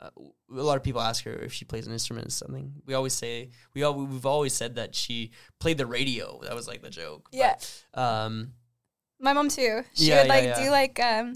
Uh, a lot of people ask her if she plays an instrument or something. We always say we all we've always said that she played the radio. That was like the joke. But, yeah. um. My mom too. She Yeah, would like yeah. do like um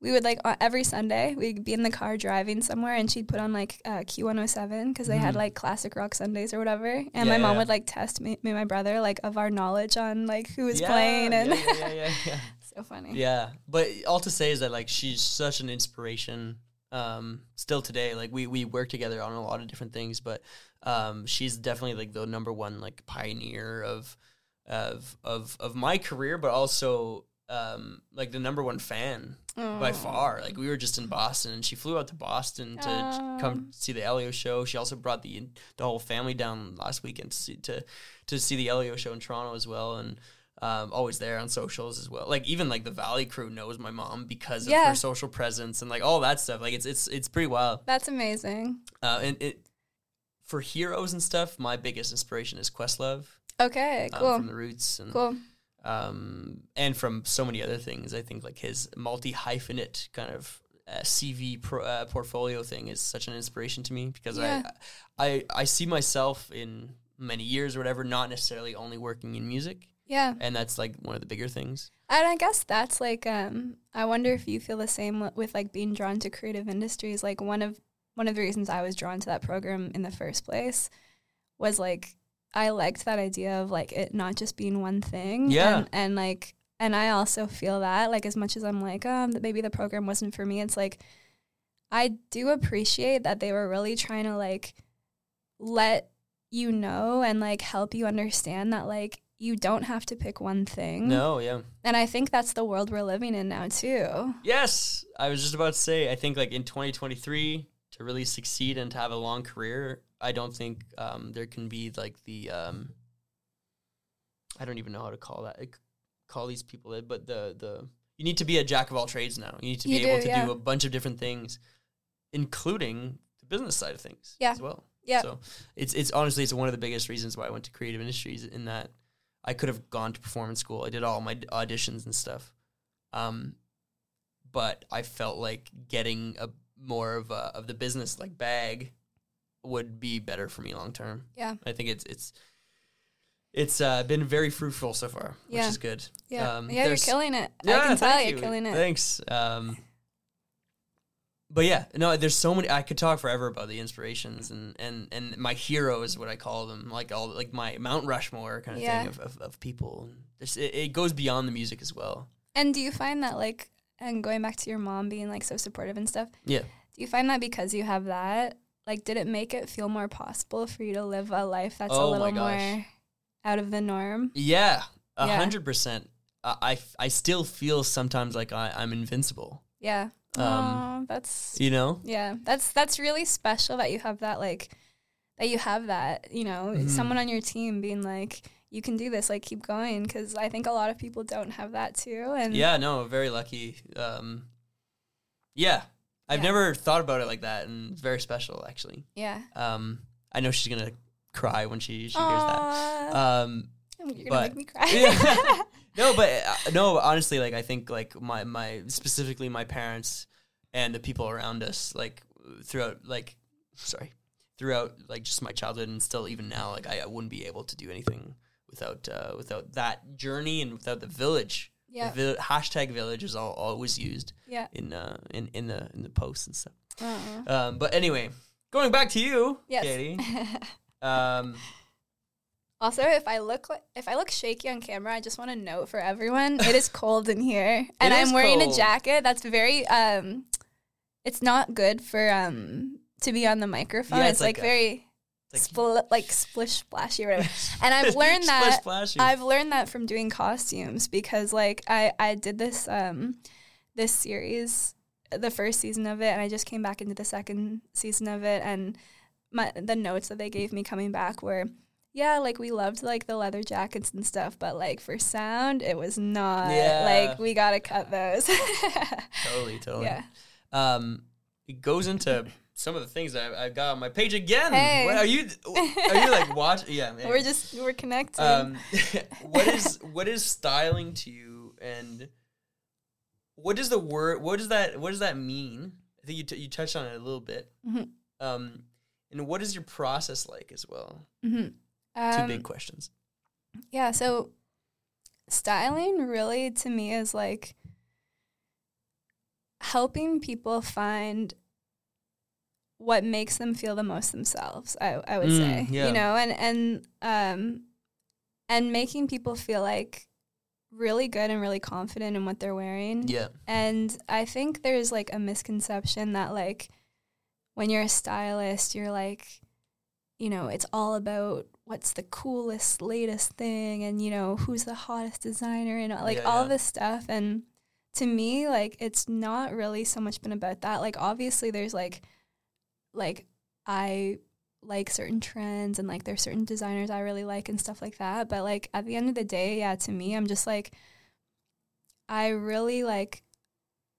we would like every Sunday we'd be in the car driving somewhere and she'd put on like uh, Q107 because they had Mhm. like classic rock Sundays or whatever and Yeah, my mom yeah. would like test me, me and my brother like of our knowledge on like who was yeah, playing and yeah, yeah, yeah, yeah. so funny. Yeah, but all to say is that like she's such an inspiration. Um, still today, like we we work together on a lot of different things, but um, she's definitely like the number one like pioneer of of of of my career, but also um like the number one fan by far. Like we were just in Boston, and she flew out to Boston to ch- Aw. come see the Elio show. She also brought the the whole family down last weekend to see, to to see the Elio show in Toronto as well, and um, always there on socials as well. Like even like the Valley crew knows my mom because of Yeah. her social presence and like all that stuff. Like it's it's it's pretty wild. That's amazing. Uh, and it for heroes and stuff, my biggest inspiration is Questlove Okay, um, cool. from the Roots and cool. um, and from so many other things. I think like his multi hyphenate kind of uh, CV pro, uh, portfolio thing is such an inspiration to me because Yeah. I, I I see myself in many years or whatever, not necessarily only working in music, Yeah. and that's like one of the bigger things. And I guess that's like um I wonder if you feel the same with like being drawn to creative industries like one of one of the reasons I was drawn to that program in the first place was like I liked that idea of like it not just being one thing Yeah. and, and like and I also feel that like as much as I'm like um that maybe the program wasn't for me it's like I do appreciate that they were really trying to like let you know and like help you understand that like you don't have to pick one thing. No, yeah. And I think that's the world we're living in now too. Yes, I was just about to say. I think like in 2023 to really succeed and to have a long career, I don't think um, there can be like the um, I don't even know how to call that. Like, call these people it, but the the you need to be a jack of all trades now. You need to be You able do, to yeah. do a bunch of different things, including the business side of things Yeah. as well. Yeah. So it's it's honestly it's one of the biggest reasons why I went to creative industries in that I could have gone to performance school. I did all my auditions and stuff. Um, but I felt like getting a more of a, of the business like bag would be better for me long term. Yeah. I think it's it's it's uh, been very fruitful so far, Yeah. which is good. Yeah. Um, yeah, you're killing it. Yeah, I can tell thank you're killing it. Thanks. Um, but yeah, no, there's so many. I could talk forever about the inspirations and and and my heroes, what I call them, like all like my Mount Rushmore kind of Yeah. thing of, of, of people. It, it goes beyond the music as well. And do you find that like and going back to your mom being like so supportive and stuff? Yeah. Do you find that because you have that, like did it make it feel more possible for you to live a life that's Oh a little more out of the norm? Yeah, a hundred percent. I I still feel sometimes like I, I'm invincible. Yeah. Um, that's You know? yeah. That's that's really special that you have that like that you have that, you know, Mhm. someone on your team being like you can do this, like keep going because I think a lot of people don't have that too and Yeah, no, very lucky. Um, yeah, I've Yeah. never thought about it like that, and it's very special actually. Yeah. Um, I know she's gonna cry when she she hears that. Um, You're gonna but- make me cry. Yeah. no, but uh, no, honestly, like I think like my my specifically my parents and the people around us, like throughout, like sorry, throughout like just my childhood and still even now, like I, I wouldn't be able to do anything without uh, without that journey and without the village. yeah. The vil- hashtag village is all, always used Yeah. in uh in in the in the posts and stuff. Uh-uh. Um, but anyway, going back to you, Yes. Katie. Um, Also, if I look if I look shaky on camera, I just want to note for everyone, it is cold in here, and I'm wearing cold. a jacket that's very um, it's not good for um to be on the microphone. Yeah, it's, it's like, like a- very spl- like splish splashy or whatever. And I've learned that. I've learned that from doing costumes because like I I did this um this series the first season of it and I just came back into the second season of it and my the notes that they gave me coming back were yeah like we loved like the leather jackets and stuff but like for sound it was not Yeah. like we got to cut those totally, totally. yeah Um, it goes into some of the things that I've, I've got on my page again. Hey. What, are you? Are you like watch? Yeah, man. we're just we're connected Um, what is what is styling to you, and what does the word? What does that? What does that mean? I think you t- you touched on it a little bit. Mhm. Um, and what is your process like as well? Mhm. Two Um, big questions. Yeah, so styling really to me is like helping people find what makes them feel the most themselves. I I would Mm, say, yeah. you know, and and um and making people feel like really good and really confident in what they're wearing. Yeah. And I think there's like a misconception that like when you're a stylist, you're like, you know, it's all about what's the coolest, latest thing and, you know, who's the hottest designer and uh, like Yeah, all yeah. this stuff. And to me, like, it's not really so much been about that. Like, obviously, there's like, like, I like certain trends and like there's certain designers I really like and stuff like that. But like at the end of the day, yeah, to me, I'm just like, I really like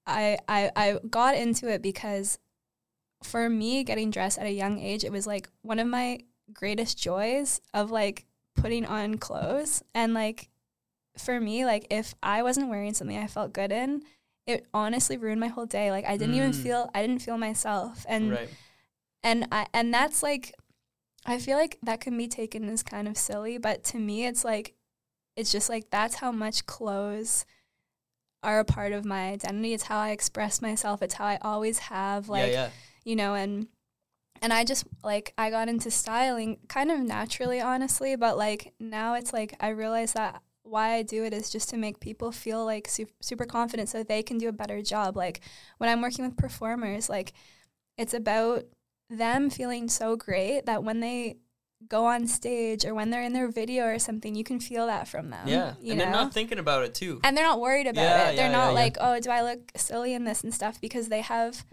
I I I got into it because for me getting dressed at a young age, it was like one of my greatest joys of like putting on clothes and like for me like if I wasn't wearing something I felt good in, it honestly ruined my whole day. Like I didn't even Mm. feel I didn't feel myself and right. and I and that's like I feel like that can be taken as kind of silly, but to me it's like it's just like that's how much clothes are a part of my identity. It's how I express myself. It's how I always have like yeah, yeah. you know and and I just like I got into styling kind of naturally honestly, but like now it's like I realize that why I do it is just to make people feel like su- super confident so they can do a better job. Like when I'm working with performers, like it's about them feeling so great that when they go on stage or when they're in their video or something, you can feel that from them. Yeah, and know? they're not thinking about it too. and they're not worried about Yeah, it. They're yeah, not yeah. like, oh, do I look silly in this and stuff? Because they have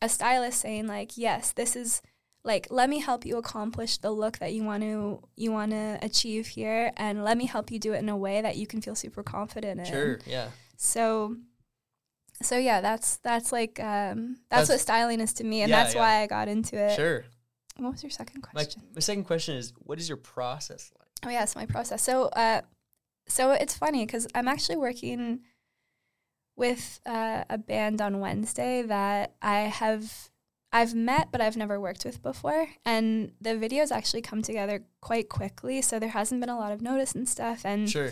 a stylist saying like, yes, this is like, let me help you accomplish the look that you want to you want to achieve here, and let me help you do it in a way that you can feel super confident in. Sure. Yeah. So so yeah, that's that's like um, That's- that's, what styling is to me, and Yeah, that's yeah. why I got into it. Sure. What was your second question? my second question is, what is your process like? Oh yeah, it's my process. So uh, so it's funny because I'm actually working with uh, a band on Wednesday that I have I've met but I've never worked with before, and the videos actually come together quite quickly. So there hasn't been a lot of notice and stuff, and Sure.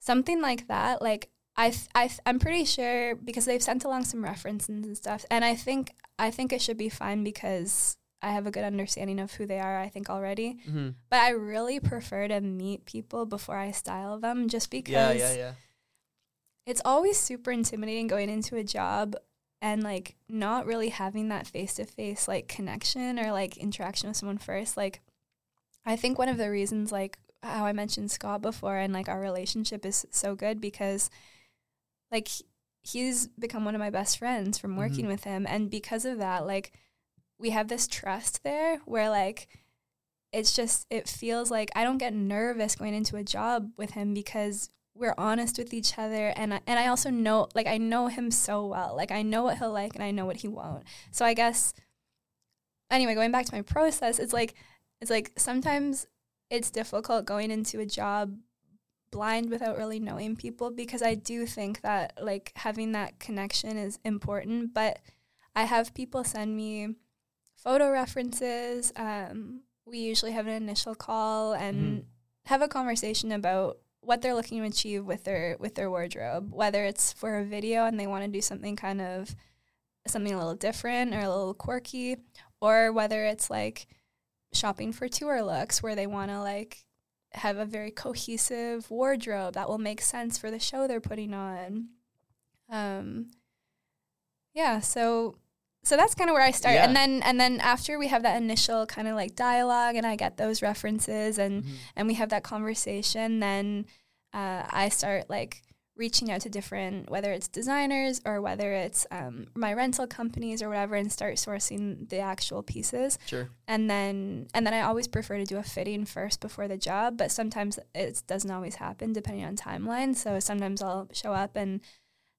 something like that like I, th- I th- i'm pretty sure because they've sent along some references and stuff and i think i think it should be fine because i have a good understanding of who they are i think already hmm but i really prefer to meet people before i style them just because Yeah, yeah, yeah. It's always super intimidating going into a job and like not really having that face to face like connection or like interaction with someone first. Like, I think one of the reasons, like how I mentioned Scott before, and like our relationship is so good because like he's become one of my best friends from working Mhm. with him. And because of that, like we have this trust there where like it's just it feels like I don't get nervous going into a job with him because we're honest with each other and I, and I also know like I know him so well. Like I know what he'll like and I know what he won't. So I guess anyway, going back to my process, it's like it's like sometimes it's difficult going into a job blind without really knowing people because I do think that like having that connection is important, but I have people send me photo references. Um, we usually have an initial call and Mhm. have a conversation about what they're looking to achieve with their with their wardrobe, whether it's for a video and they want to do something kind of something a little different or a little quirky, or whether it's like shopping for tour looks where they want to like have a very cohesive wardrobe that will make sense for the show they're putting on. Um, yeah, so so that's kind of where I start, Yeah. and then and then after we have that initial kind of like dialogue, and I get those references, and Mhm. and we have that conversation, then uh, I start like reaching out to different, whether it's designers or whether it's um, my rental companies or whatever, and start sourcing the actual pieces Sure. and then and then I always prefer to do a fitting first before the job, but sometimes it doesn't always happen depending on timeline. So sometimes I'll show up and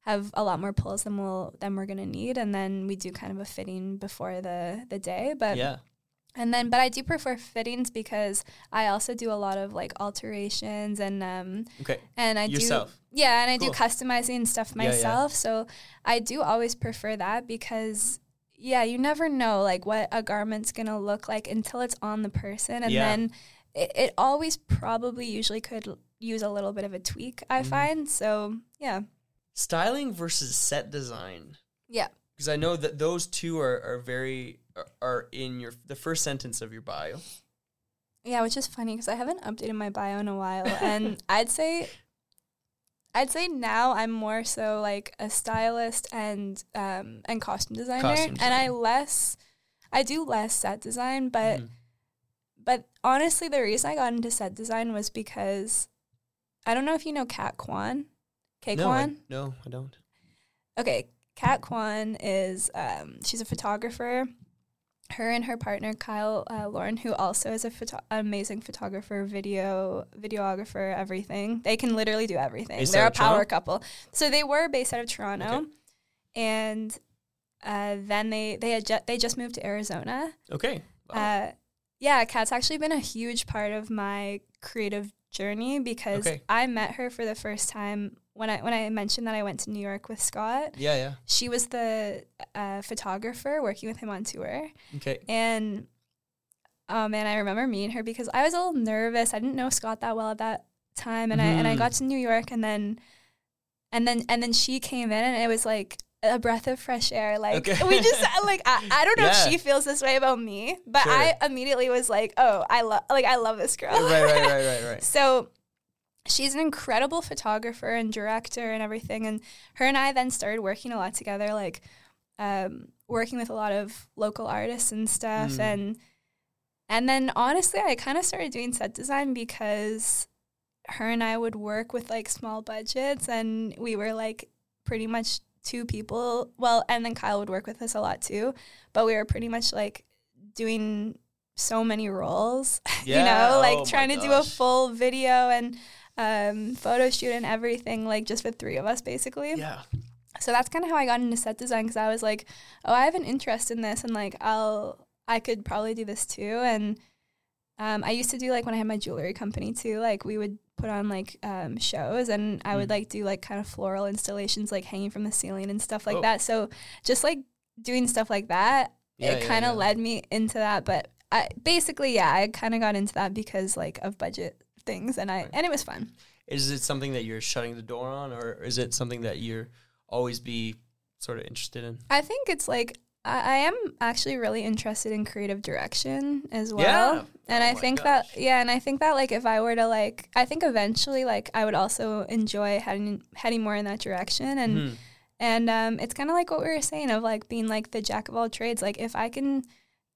have a lot more pulls than we'll than we're gonna need, and then we do kind of a fitting before the the day. But yeah. and then but I do prefer fittings because I also do a lot of like alterations and um Okay. and I Yourself. do yeah, and I Cool. do customizing stuff Yeah, yeah. myself. So I do always prefer that because yeah, you never know like what a garment's gonna look like until it's on the person, and Yeah. then it, it always probably usually could use a little bit of a tweak. I Mhm. find so yeah, Styling versus set design. yeah, Because I know that those two are, are very are, are in your the first sentence of your bio. yeah, which is funny because I haven't updated my bio in a while, and I'd say. I'd say now I'm more so like a stylist and um, and costume designer, Costume and I less, I do less set design, but Mhm. But honestly, the reason I got into set design was because I don't know if you know Kat Kwan. K no, I, Kwan? no, I don't. Okay, Kat Kwan is um, she's a photographer. Her and her partner Kyle uh, Lauren, who also is a photo- amazing photographer, video videographer, everything. They can literally do everything. Based They're a of Toronto? power couple. So they were based out of Toronto, Okay. and uh, then they they had ju- they just moved to Arizona. Okay. Wow. Uh, yeah, Kat's actually been a huge part of my creative journey because Okay. I met her for the first time when I when I mentioned that I went to New York with Scott. yeah, yeah. She was the uh, photographer working with him on tour, Okay. and oh man, I remember meeting her because I was a little nervous. I didn't know Scott that well at that time, and I and I got to New York, and then and then and then she came in, and it was like a breath of fresh air. Like Okay. we just like I, I don't know Yeah. if she feels this way about me, but Sure. I immediately was like, oh, I love like I love this girl. right, right, right, right, right. So she's an incredible photographer and director and everything. And her and I then started working a lot together, like um, working with a lot of local artists and stuff. Mm. And and then honestly, I kind of started doing set design because her and I would work with like small budgets, and we were like pretty much two people. Well, and then Kyle would work with us a lot too, but we were pretty much like doing so many roles Yeah. you know, like oh trying to do a full video and um, photo shoot and everything, like just with three of us basically. Yeah. so that's kind of how I got into set design because I was like, oh, I have an interest in this, and like I'll I could probably do this too. And um, I used to do like when I had my jewelry company too. Like we would put on like um, shows, and I would Mm. like do like kind of floral installations, like hanging from the ceiling and stuff like Oh. that. So just like doing stuff like that, Yeah, it yeah, kind of yeah. led me into that. But I basically, yeah, I kind of got into that because like of budget things, and I Right. and it was fun. Is it something that you're shutting the door on, or is it something that you're always be sort of interested in? I think it's like I, I am actually really interested in creative direction as well. Yeah. And Oh I think gosh. that yeah, and I think that like if I were to like I think eventually like I would also enjoy heading heading more in that direction and Mhm. and um it's kind of like what we were saying of like being like the jack of all trades like if I can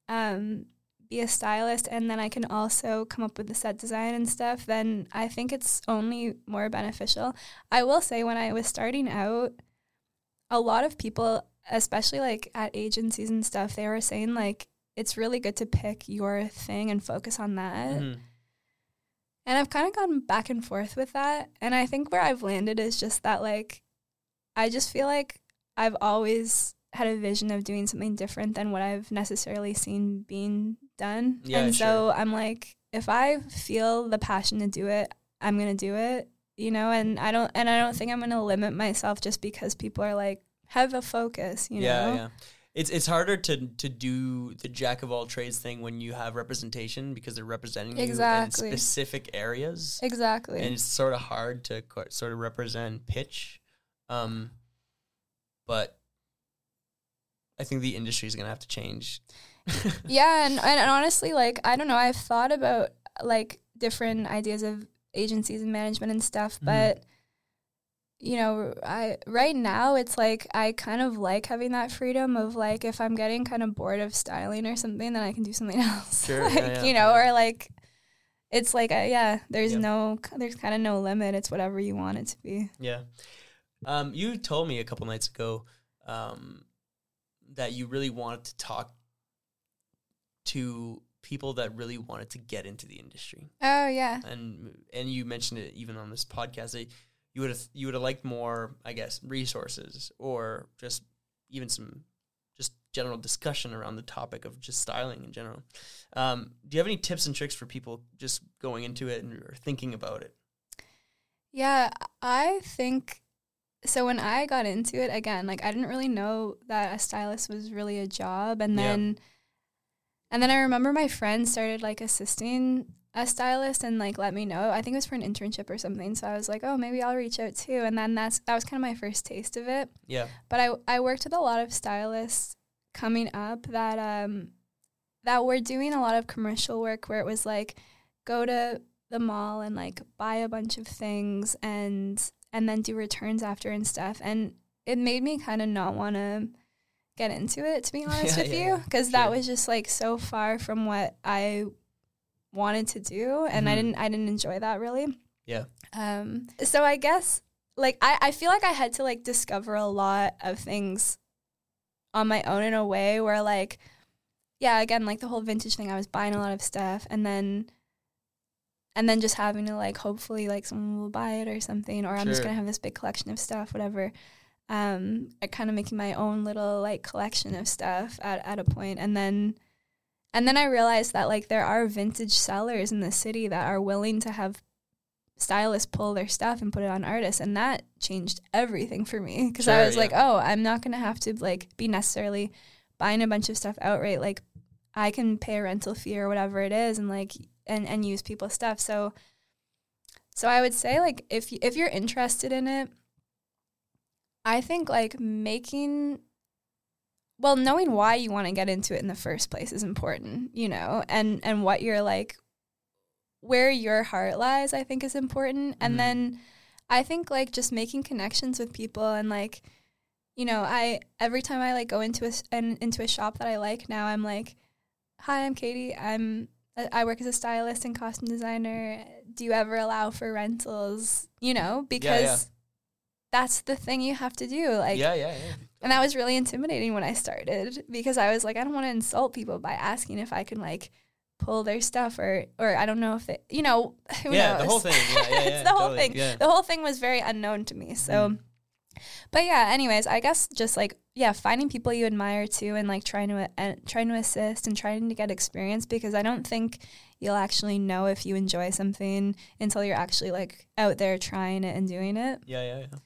um be a stylist and then I can also come up with the set design and stuff then I think it's only more beneficial. I will say when I was starting out a lot of people especially like at agencies and stuff they were saying like it's really good to pick your thing and focus on that. Mhm. And I've kind of gone back and forth with that. And I think where I've landed is just that, like, I just feel like I've always had a vision of doing something different than what I've necessarily seen being done. Yeah, and sure. so I'm like, if I feel the passion to do it, I'm going to do it, you know? And I don't, and I don't think I'm going to limit myself just because people are like, have a focus, you yeah, know? yeah. Yeah. It's it's harder to to do the jack of all trades thing when you have representation because they're representing you Exactly. in specific areas, Exactly. and it's sort of hard to co- sort of represent pitch. Um, but I think the industry is gonna have to change. yeah and, and honestly like i don't know i've thought about like different ideas of agencies and management and stuff Mhm. but you know i right now it's like i kind of like having that freedom of like if i'm getting kind of bored of styling or something then i can do something else. Sure, like yeah, yeah, you know yeah. or like it's like a, yeah there's no there's kind of no limit. It's whatever you want it to be. Yeah. Um, you told me a couple nights ago um, that you really wanted to talk to people that really wanted to get into the industry, oh yeah. And and you mentioned it even on this podcast that you would have you would have liked more, I guess, resources or just even some just general discussion around the topic of just styling in general. Um, do you have any tips and tricks for people just going into it and or thinking about it? Yeah, I think so. When I got into it again, like I didn't really know that a stylist was really a job, and Yeah. then and then I remember my friend started like assisting a stylist and like let me know. I think it was for an internship or something. So I was like, oh, maybe I'll reach out too. And then that's that was kind of my first taste of it. Yeah. But I I worked with a lot of stylists coming up that um that were doing a lot of commercial work where it was like go to the mall and like buy a bunch of things and and then do returns after and stuff and it made me kind of not want to get into it to be honest Yeah, with yeah, you because Sure. that was just like so far from what I wanted to do and I Mhm. didn't I didn't enjoy that really Yeah. um, so I guess like I, I feel like I had to like discover a lot of things on my own in a way where like yeah, again, like the whole vintage thing, I was buying a lot of stuff and then and then just having to like hopefully like someone will buy it or something or I'm just gonna have this big collection of stuff, whatever. Um, I kind of making my own little like collection of stuff at, at a point and then and then I realized that like there are vintage sellers in the city that are willing to have stylists pull their stuff and put it on artists and that changed everything for me because I Sure, was like, oh, I'm not gonna have to like be necessarily buying a bunch of stuff outright. Like I can pay a rental fee or whatever it is and like and and use people's stuff. So so I would say like if y- if you're interested in it, I think like making well knowing why you want to get into it in the first place is important, you know, and and what you're like where your heart lies, I think is important. And mm-hmm. then I think like just making connections with people and like you know, I every time I like go into a an, into a shop that I like now, I'm like, "Hi, I'm Katie. I'm I I work as a stylist and costume designer. Do you ever allow for rentals? You know, because that's the thing you have to do. Like, yeah, yeah, yeah. and that was really intimidating when I started because I was like, I don't want to insult people by asking if I can like pull their stuff or or I don't know if it, you know, who yeah, knows? the whole thing. Yeah, yeah, yeah. it's the whole totally, thing. Yeah. The whole thing was very unknown to me. So, Mm. But yeah, anyways, I guess just like yeah, finding people you admire too, and like trying to uh, trying to assist and trying to get experience because I don't think you'll actually know if you enjoy something until you're actually like out there trying it and doing it. Yeah, yeah, yeah.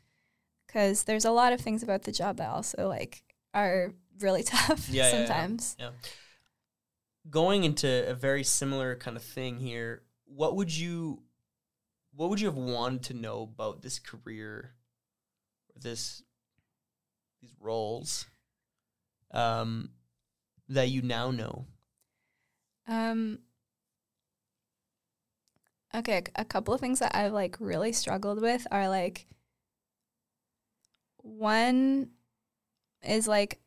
Because there's a lot of things about the job that also like are really tough Yeah, yeah, yeah. sometimes. Yeah. Going into a very similar kind of thing here, what would you what would you have wanted to know about this career or this these roles um that you now know? Um. Okay, a couple of things that I've like really struggled with are like one is like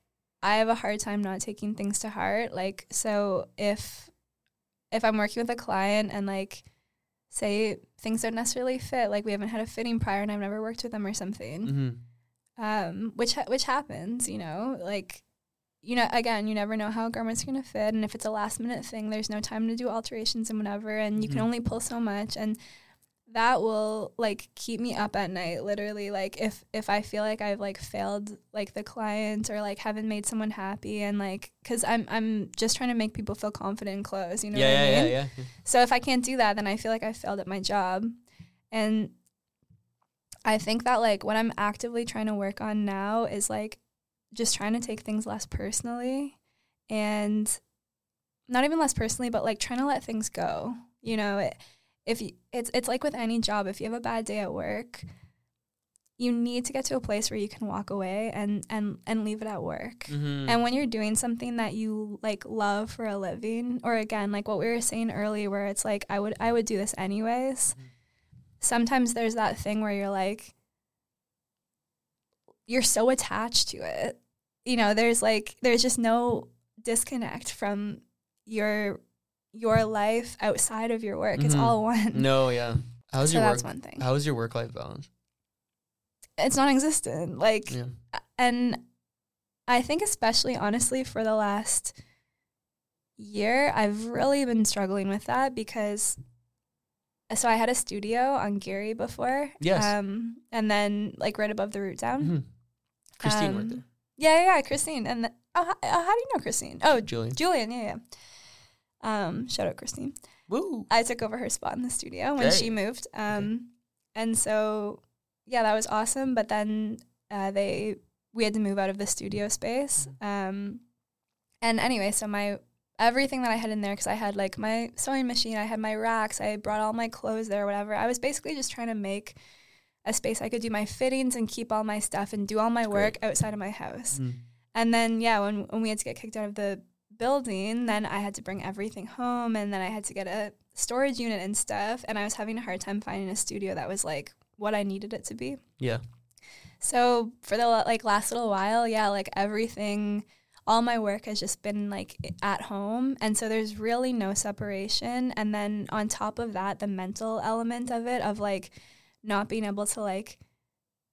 I have a hard time not taking things to heart. Like so if if I'm working with a client and like say things don't necessarily fit, like we haven't had a fitting prior and I've never worked with them or something, Mm-hmm. um, which ha- which happens, you know, like you know, again, you never know how a garment's gonna fit, and if it's a last minute thing, there's no time to do alterations and whatever, and you Mhm. can only pull so much, and that will like keep me up at night, literally. Like if if I feel like I've like failed like the client or like haven't made someone happy, and like because I'm I'm just trying to make people feel confident in clothes, you know yeah, what I yeah, mean? yeah, yeah. So if I can't do that, then I feel like I failed at my job. And I think that like what I'm actively trying to work on now is like just trying to take things less personally and not even less personally, but like trying to let things go. You know, it, if you, it's it's like with any job, if you have a bad day at work, you need to get to a place where you can walk away and and and leave it at work. Mm-hmm. And when you're doing something that you like love for a living, or again, like what we were saying earlier, where it's like I would I would do this anyways. Mhm. Sometimes there's that thing where you're like you're so attached to it. You know, there's like there's just no disconnect from your your life outside of your work. It's Mhm. all one. no, yeah. How's so your that's work? one thing. How's your work life balance? It's non-existent. Like Yeah. and I think especially honestly for the last year, I've really been struggling with that because so I had a studio on Geary before. Yes. Um and then like right above the root down. Mhm. Christine Um, worked there. Yeah, yeah, yeah, Christine. And the, oh, how, how do you know Christine? Oh, Julian. Julian, yeah, yeah. Um, shout out Christine. Woo. I took over her spot in the studio when Great. she moved. Um, and so yeah, that was awesome. But then uh, they we had to move out of the studio space. Um, and anyway, so my everything that I had in there because I had like my sewing machine, I had my racks, I brought all my clothes there, whatever. I was basically just trying to make a space I could do my fittings and keep all my stuff and do all my work outside of my house. Mhm. And then yeah, when when we had to get kicked out of the building, then I had to bring everything home and then I had to get a storage unit and stuff and I was having a hard time finding a studio that was like what I needed it to be. Yeah. So for the like last little while, yeah, like everything all my work has just been like at home and so there's really no separation and then on top of that the mental element of it of like not being able to like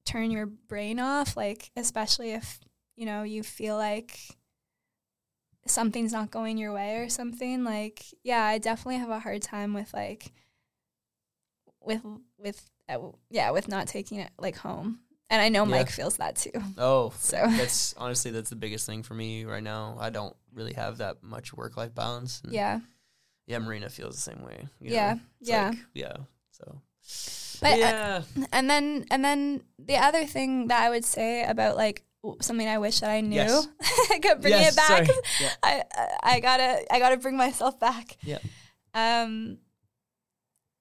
turn your brain off like especially if you know you feel like something's not going your way or something like yeah i definitely have a hard time with like with with uh, yeah with not taking it like home and i know Yeah. mike feels that too Oh, So- that's honestly that's the biggest thing for me right now. I don't really have that much work life balance. yeah yeah. Marina feels the same way. yeah yeah like- yeah. So. But, uh, yeah. and then and then the other thing that i would say about like something i wish that i knew Yes. i could bring Yes, it back. Yeah. I, I I gotta I gotta bring myself back. Yeah. Um,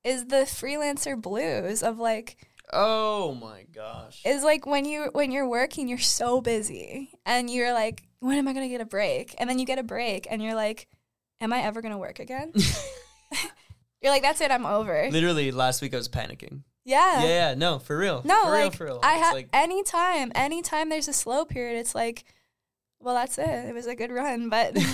is the freelancer blues of like Oh my gosh. is like when you when you're working you're so busy and you're like when am I gonna get a break and then you get a break and you're like am I ever gonna work again? you're like that's it I'm over. Literally last week I was panicking. Yeah. Yeah, yeah, no, for real. No, for like real, for real. I have like, anytime anytime there's a slow period it's like well that's it it was a good run but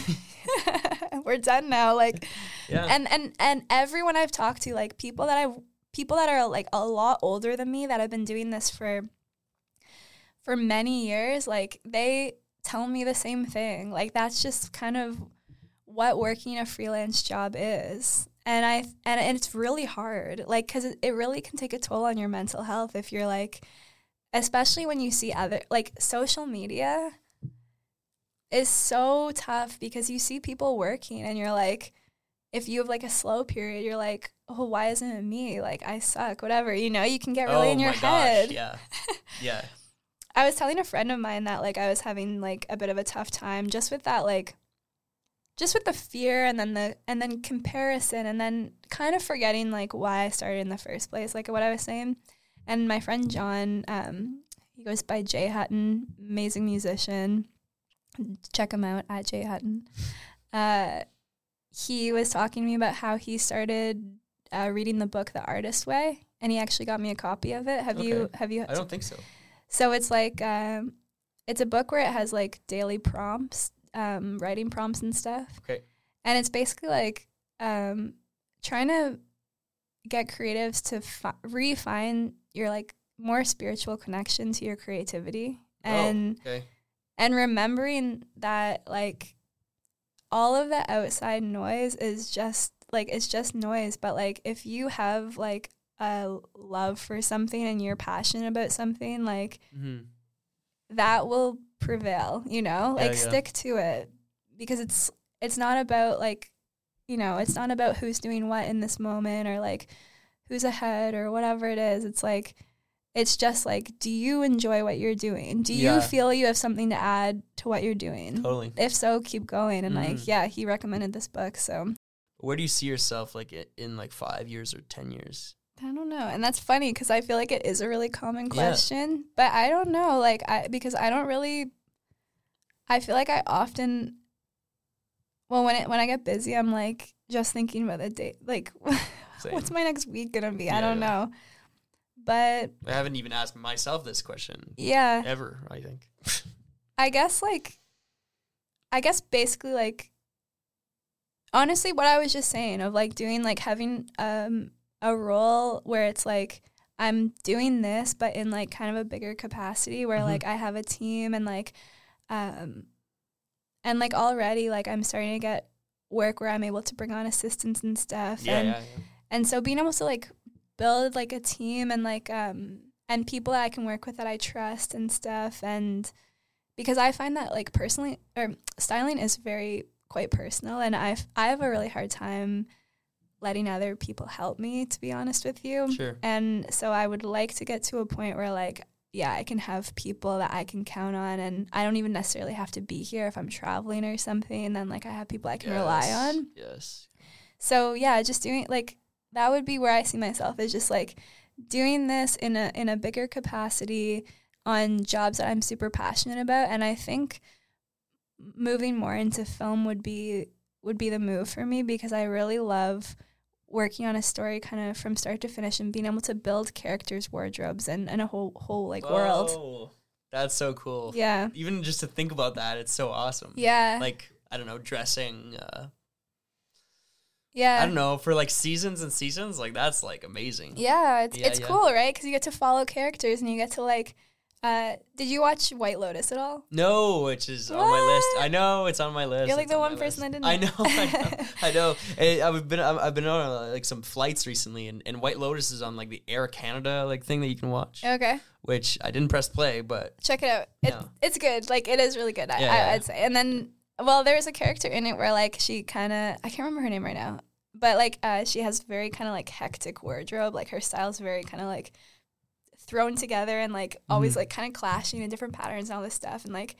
we're done now like yeah. and and and everyone I've talked to, like people that I've people that are like a lot older than me that have been doing this for for many years, like they tell me the same thing. Like that's just kind of what working a freelance job is. And I and, and it's really hard, like because it, it really can take a toll on your mental health if you're like especially when you see other like social media is so tough because you see people working and you're like if you have like a slow period you're like oh why isn't it me? Like i suck whatever you know you can get really oh in your head gosh, yeah, yeah. I was telling a friend of mine that like I was having like a bit of a tough time just with that like just with the fear and then the and then comparison and then kind of forgetting like why I started in the first place, like what I was saying. And my friend John, um, he goes by Jay Hutton, amazing musician. Check him out at Jay Hutton. Uh, he was talking to me about how he started uh, reading the book The Artist Way, and he actually got me a copy of it. Have you? Have you? I don't think so. So it's like um, it's a book where it has like daily prompts, um, writing prompts and stuff. Okay. And it's basically like um, trying to get creatives to fi- refine your like more spiritual connection to your creativity and oh, okay. and remembering that like all of the outside noise is just like it's just noise but like if you have like a love for something and you're passionate about something like hmm that will prevail you know like yeah. stick to it because it's it's not about like you know it's not about who's doing what in this moment or like who's ahead or whatever it is it's like it's just like do you enjoy what you're doing do Yeah. you feel you have something to add to what you're doing Totally. if so keep going and like Mhm. yeah he recommended this book so Where do you see yourself like in like five years or ten years? I don't know. And that's funny because I feel like it is a really common Yeah. question, but I don't know. Like, I, because I don't really, I feel like I often, well, when it, when I get busy, I'm like just thinking about the date. Like, what's my next week going to be? Yeah, I don't yeah. know. But I haven't even asked myself this question yeah, ever. I think. I guess like, I guess basically like, honestly, what I was just saying of like doing like having um a role where it's like I'm doing this, but in like kind of a bigger capacity where Mhm. like I have a team and like, um, and like already like I'm starting to get work where I'm able to bring on assistants and stuff, yeah, and yeah, yeah. and so being able to like build like a team and like um and people that I can work with that I trust and stuff and because I find that like personally or styling is very quite personal and I've I have a really hard time letting other people help me to be honest with you. Sure. And so I would like to get to a point where like yeah, I can have people that I can count on and I don't even necessarily have to be here if I'm traveling or something then like I have people I can rely on. Yes. So yeah, just doing like that would be where I see myself is just like doing this in a in a bigger capacity on jobs that I'm super passionate about and I think moving more into film would be would be the move for me because I really love working on a story kind of from start to finish and being able to build characters wardrobes and, and a whole whole like world. That's so cool. Yeah. Even just to think about that, it's so awesome. Yeah. Like I don't know, dressing. Uh, yeah. I don't know for like seasons and seasons. Like that's like amazing. Yeah, it's Yeah, it's yeah. cool, right? Because you get to follow characters and you get to like. Uh, did you watch White Lotus at all? No, which is on my list. I know it's on my list. You're like It's the on one person list. that I didn't. know, I know, I know. I've been I've been on uh, like some flights recently, and, and White Lotus is on like the Air Canada like thing that you can watch, Okay, which I didn't press play, but check it out. It, Yeah. It's good. Like it is really good. I, Yeah, I, yeah. I'd say. And then, well, there's a character in it where like she kind of I can't remember her name right now, but like uh, she has very kind of like hectic wardrobe. Like her style's very kind of like thrown together and like always Mhm. like kind of clashing in different patterns and all this stuff. And like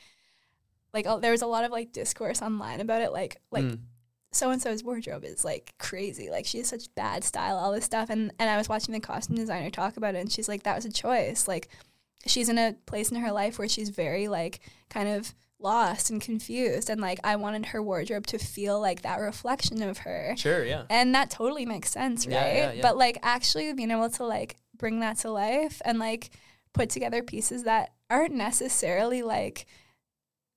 like uh, there was a lot of like discourse online about it. Like like mm, so and so's wardrobe is like crazy. Like she has such bad style, all this stuff. And and I was watching the costume designer talk about it, and she's like, that was a choice. Like she's in a place in her life where she's very like kind of lost and confused, and like I wanted her wardrobe to feel like that reflection of her. sure, yeah, And that totally makes sense, right? Yeah, yeah, yeah. But like actually being able to like bring that to life and like put together pieces that aren't necessarily like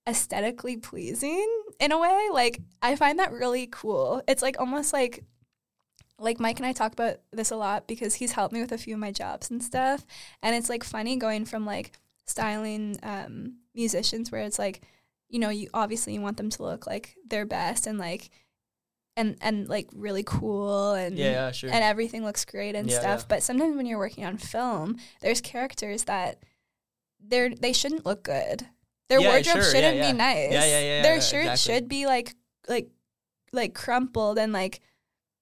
aesthetically pleasing in a way, like I find that really cool. It's like almost like like Mike and I talk about this a lot because he's helped me with a few of my jobs and stuff. And it's like funny going from like styling um, musicians where it's like, you know, you obviously you want them to look like their best and like and and like really cool and yeah, yeah, sure. and everything looks great and Yeah, stuff. yeah. But sometimes when you're working on film, there's characters that they're they shouldn't look good. Their Yeah, wardrobe sure, shouldn't yeah. be nice. Yeah, yeah, yeah, Their yeah, shirt exactly. should be like like like crumpled and like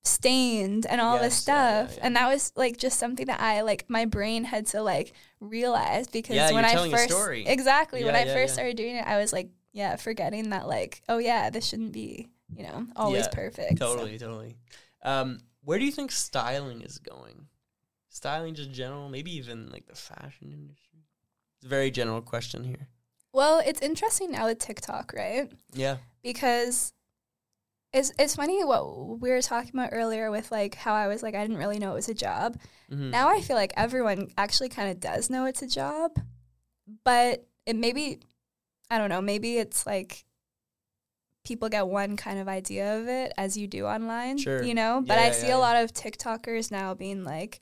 stained and all this Yes, yeah, yeah, stuff. yeah. And that was like just something that I like my brain had to like realize because Yeah, when I first exactly when Yeah, I first yeah. started doing it, I was like, yeah, forgetting that like, oh yeah, this shouldn't be you know always Yeah, perfect. So- Totally, totally. Um, where do you think styling is going? Styling, just general, maybe even like the fashion industry. It's a very general question here. Well, it's interesting now with TikTok, right? Yeah. because it's it's funny what we were talking about earlier with like how I was like I didn't really know it was a job. Mhm. Now I feel like everyone actually kind of does know it's a job, but it maybe I don't know, maybe it's like people get one kind of idea of it as you do online, Sure. you know? But Yeah, I see yeah, a lot of TikTokers now being like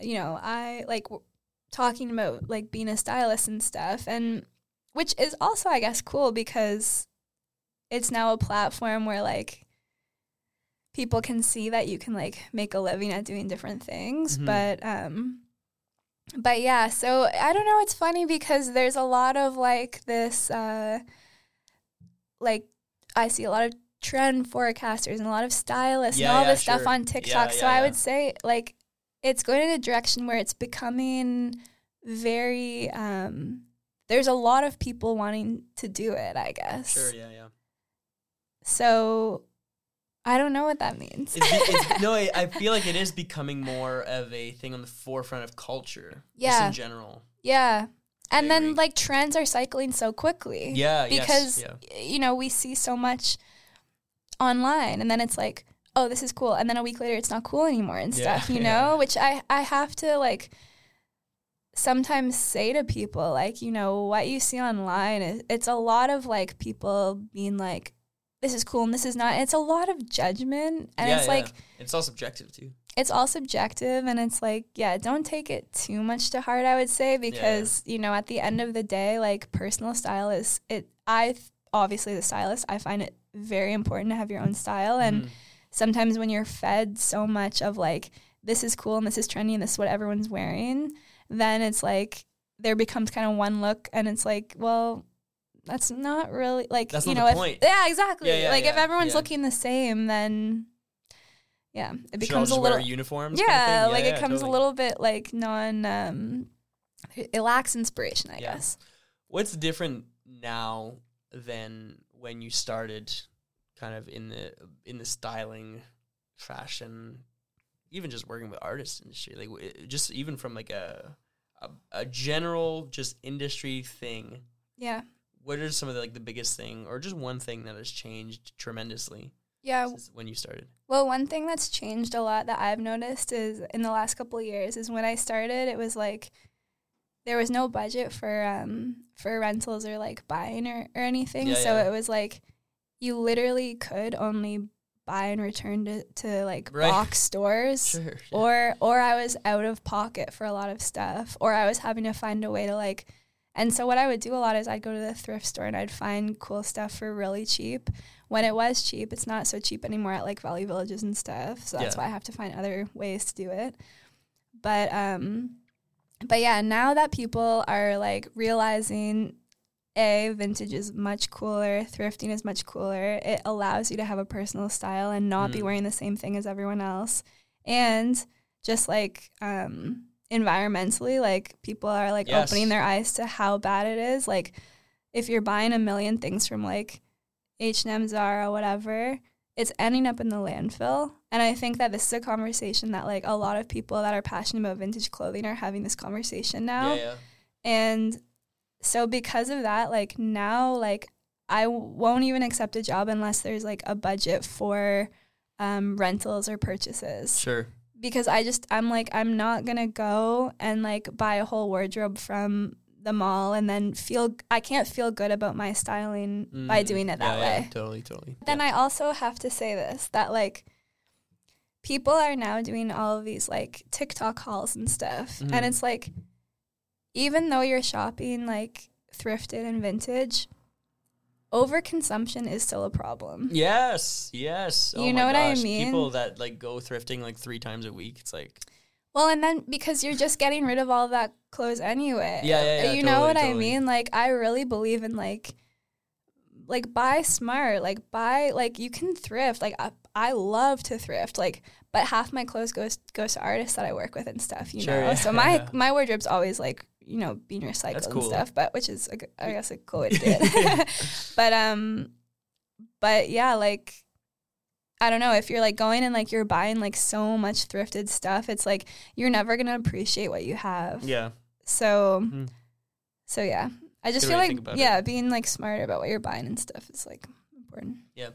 you know, I like w- talking about like being a stylist and stuff and which is also I guess cool because it's now a platform where like people can see that you can like make a living at doing different things Mhm. but um but yeah so i don't know it's funny because there's a lot of like this uh like i see a lot of trend forecasters and a lot of stylists Yeah, and all yeah, this stuff on tiktok so i would say like it's going in a direction where it's becoming very um there's a lot of people wanting to do it i guess Sure. Yeah. Yeah. so I don't know what that means. It's, be- it's, no, I, I feel like it is becoming more of a thing on the forefront of culture. Just Yeah. in general. yeah. And I then agree. like trends are cycling so quickly. Yeah. yes, Because yeah. you know, we see so much online and then it's like, oh, this is cool. And then a week later it's not cool anymore and Yeah, stuff, you yeah. know? Which I I have to like sometimes say to people like, you know, what you see online is it's a lot of like people being like this is cool and this is not. It's a lot of judgment and it's yeah. like it's all subjective too. It's all subjective and it's like yeah don't take it too much to heart i would say because you know at the end of the day like personal style is it i obviously the stylist i find it very important to have your own style. And Mhm. sometimes when you're fed so much of like this is cool and this is trendy and this is what everyone's wearing then it's like there becomes kind of one look and it's like well that's not really like That's you know if, yeah exactly. Yeah, yeah, like if everyone's yeah. looking the same then yeah it becomes a little uniforms. yeah, kind of thing? like yeah, it comes totally. a little bit like non um it lacks inspiration, I Yeah. guess. What's different now than when you started, kind of in the in the styling, fashion, even just working with artists industry? Like just even from like a a, a general just industry thing. Yeah. What are some of the like the biggest thing, or just one thing that has changed tremendously Yeah. since when you started? Well, one thing that's changed a lot that I've noticed is in the last couple of years is when I started, it was like there was no budget for um for rentals or like buying or, or anything. Yeah, so yeah. it was like you literally could only buy and return to, to like Right. box stores. Sure. or or I was out of pocket for a lot of stuff or I was having to find a way to like and so what I would do a lot is I'd go to the thrift store and I'd find cool stuff for really cheap. When it was cheap, it's not so cheap anymore at like Value Villages and stuff. So that's Yeah. why I have to find other ways to do it. But um but yeah, now that people are like realizing a vintage is much cooler, thrifting is much cooler. It allows you to have a personal style and not be Mm. wearing the same thing as everyone else and just like um environmentally like people are like Yes. opening their eyes to how bad it is like if you're buying a million things from like H&M Zara whatever it's ending up in the landfill and I think that this is a conversation that like a lot of people that are passionate about vintage clothing are having this conversation now Yeah, yeah. and so because of that, like now, like I won't even accept a job unless there's like a budget for um, rentals or purchases. Sure. Because I just I'm like I'm not gonna go and like buy a whole wardrobe from the mall and then feel I can't feel good about my styling by Mm, doing it that yeah, way. totally, totally. Then yeah. I also have to say this that like people are now doing all of these like TikTok hauls and stuff. Mhm. And it's like even though you're shopping like thrifted and vintage, overconsumption is still a problem. Yes, yes. Oh You my know what I mean? People that like go thrifting like three times a week. It's like Well, and then because you're just getting rid of all that clothes anyway. Yeah, yeah, yeah, You know totally, what I mean? Like I really believe in like like buy smart, like buy like you can thrift. Like I, I love to thrift. Like but half my clothes goes goes to artists that I work with and stuff, you Sure, know. yeah, So my yeah. my wardrobe's always like, you know, being recycled That's and stuff, but which is a I guess a cool way to do it. but um but yeah, like I don't know if you're like going and like you're buying like so much thrifted stuff, it's like you're never gonna appreciate what you have. Yeah. So, Mhm. so yeah, I just Good feel like yeah, being like smarter about what you're buying and stuff is like important. Yeah.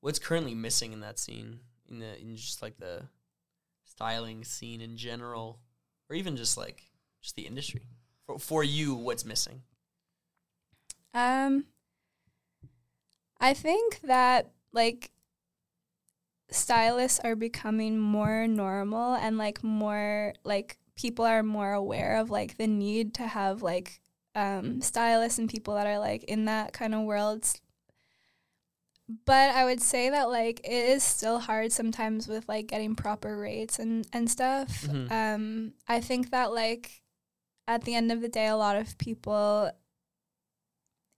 What's currently missing in that scene? In the in just like the styling scene in general, or even just like just the industry. For, for you, what's missing? Um, I think that like stylists are becoming more normal and like more like people are more aware of like the need to have like um stylists and people that are like in that kind of world but i would say that like it is still hard sometimes with like getting proper rates and and stuff Mhm. um i think that like at the end of the day a lot of people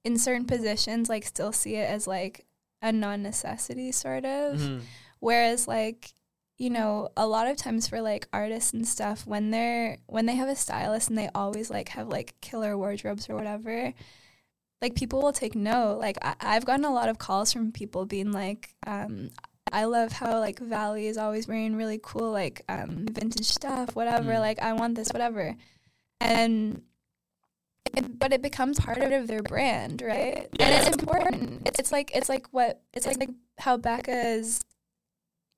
in certain positions like still see it as like a non-necessity sort of Mhm. Whereas like you know a lot of times for like artists and stuff when they're when they have a stylist and they always like have like killer wardrobes or whatever like people will take note like I- i've gotten a lot of calls from people being like um I love how like Valley is always wearing really cool like um vintage stuff, whatever. Mm. Like I want this, whatever. And it, but it becomes part of their brand, right? Yeah. And it's important. It's, it's like it's like what it's like, like how Becca is,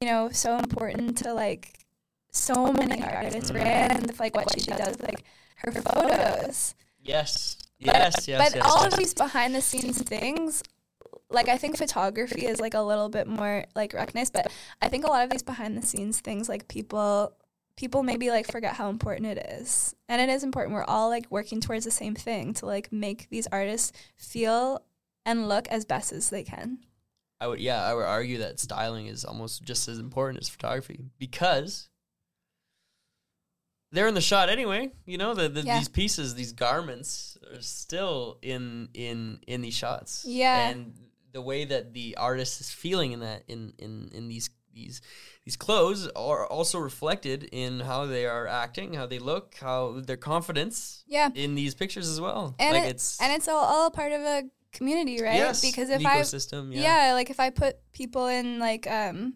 you know, so important to like so many artists' mm-hmm. brands, like what she does, like her photos. Yes. But- Yes. Yes. but yes, all yes. of these behind the scenes things, like I think photography is like a little bit more like recognized, but I think a lot of these behind the scenes things, like people people maybe like forget how important it is. And it is important. We're all like working towards the same thing to like make these artists feel and look as best as they can. I would yeah, I would argue that styling is almost just as important as photography because they're in the shot anyway. You know, the, the Yeah. these pieces, these garments are still in in in these shots. Yeah. And the way that the artist is feeling in that in in in these these these clothes are also reflected in how they are acting, how they look, how their confidence Yeah. in these pictures as well. And like it- it's And it's all, all part of a community, right? yes, because if I ecosystem, yeah. yeah. like if I put people in like um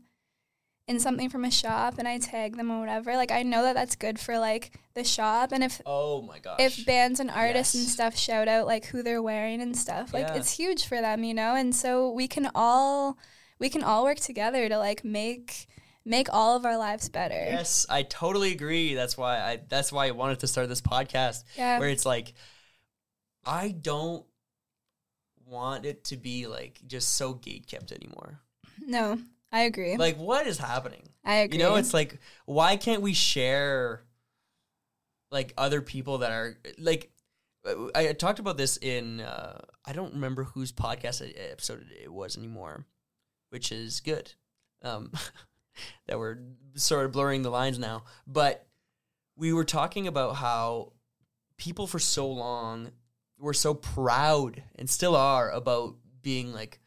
in something from a shop and I tag them or whatever, like I know that that's good for like the shop and if Oh my gosh. if bands and artists and stuff shout out like who they're wearing and stuff, like Yeah. it's huge for them, you know? And so we can all we can all work together to like make make all of our lives better. Yes, I totally agree. That's why I that's why I wanted to start this podcast Yeah. where it's like I don't want it to be like just so gate kept anymore. No, I agree. Like what is happening? I agree. You know, it's like why can't we share like other people that are like I I talked about this in uh, I don't remember whose podcast episode it was anymore, which is good. Um, that we're sort of blurring the lines now, but we were talking about how people for so long were so proud and still are about being like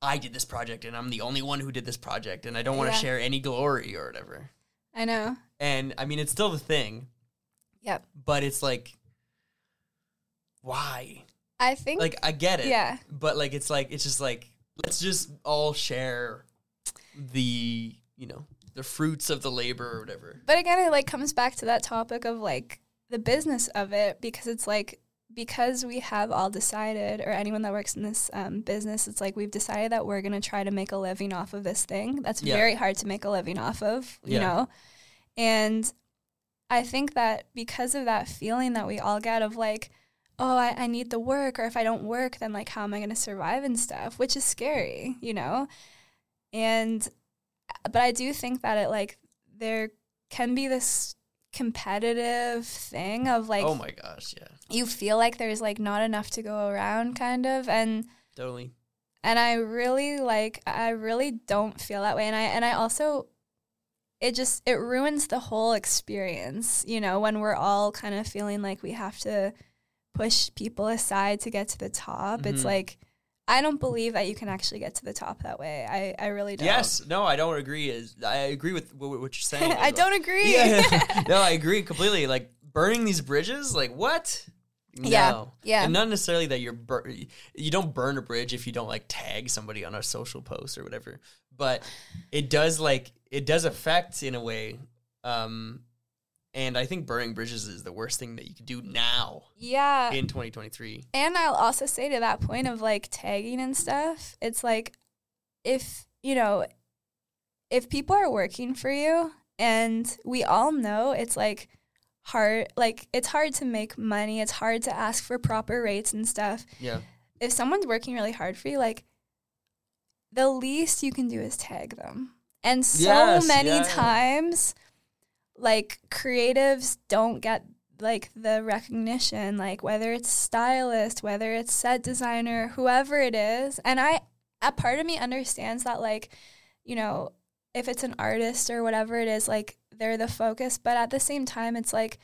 I did this project and I'm the only one who did this project and I don't want to Yeah. share any glory or whatever. I know. And I mean it's still the thing, Yep. but it's like why? I think Like I get it. yeah. But like it's like it's just like let's just all share the, you know, the fruits of the labor or whatever. But again, it like comes back to that topic of like the business of it because it's like because we have all decided, or anyone that works in this um, business, it's like we've decided that we're gonna try to make a living off of this thing. That's Yeah. very hard to make a living off of, you Yeah. know. And I think that because of that feeling that we all get of like, oh, I, I need the work, or if I don't work, then like how am I gonna survive and stuff, which is scary, you know. And but I do think that it like there can be this competitive thing of like oh my gosh, yeah. You feel like there's like not enough to go around kind of and Totally. and I really like I really don't feel that way and I and I also it just it ruins the whole experience, you know, when we're all kind of feeling like we have to push people aside to get to the top. It's Mhm. like I don't believe that you can actually get to the top that way. I, I really don't. Yes, no, I don't agree. Is I agree with wh- what you're saying. I don't agree. Yeah, no, I agree completely. Like burning these bridges, like what? Yeah, No. yeah. and not necessarily that you're bur- you don't burn a bridge if you don't like tag somebody on a social post or whatever. But it does like it does affect in a way. Um, and I think burning bridges is the worst thing that you could do now yeah. in 2023. And I'll also say to that point of like tagging and stuff, it's like if, you know, if people are working for you and we all know it's like hard like it's hard to make money, it's hard to ask for proper rates and stuff. Yeah, If someone's working really hard for you, like the least you can do is tag them. And so Yes, many yeah. times like creatives don't get like the recognition like whether it's stylist whether it's set designer whoever it is and i a part of me understands that like you know if it's an artist or whatever it is like they're the focus but at the same time it's like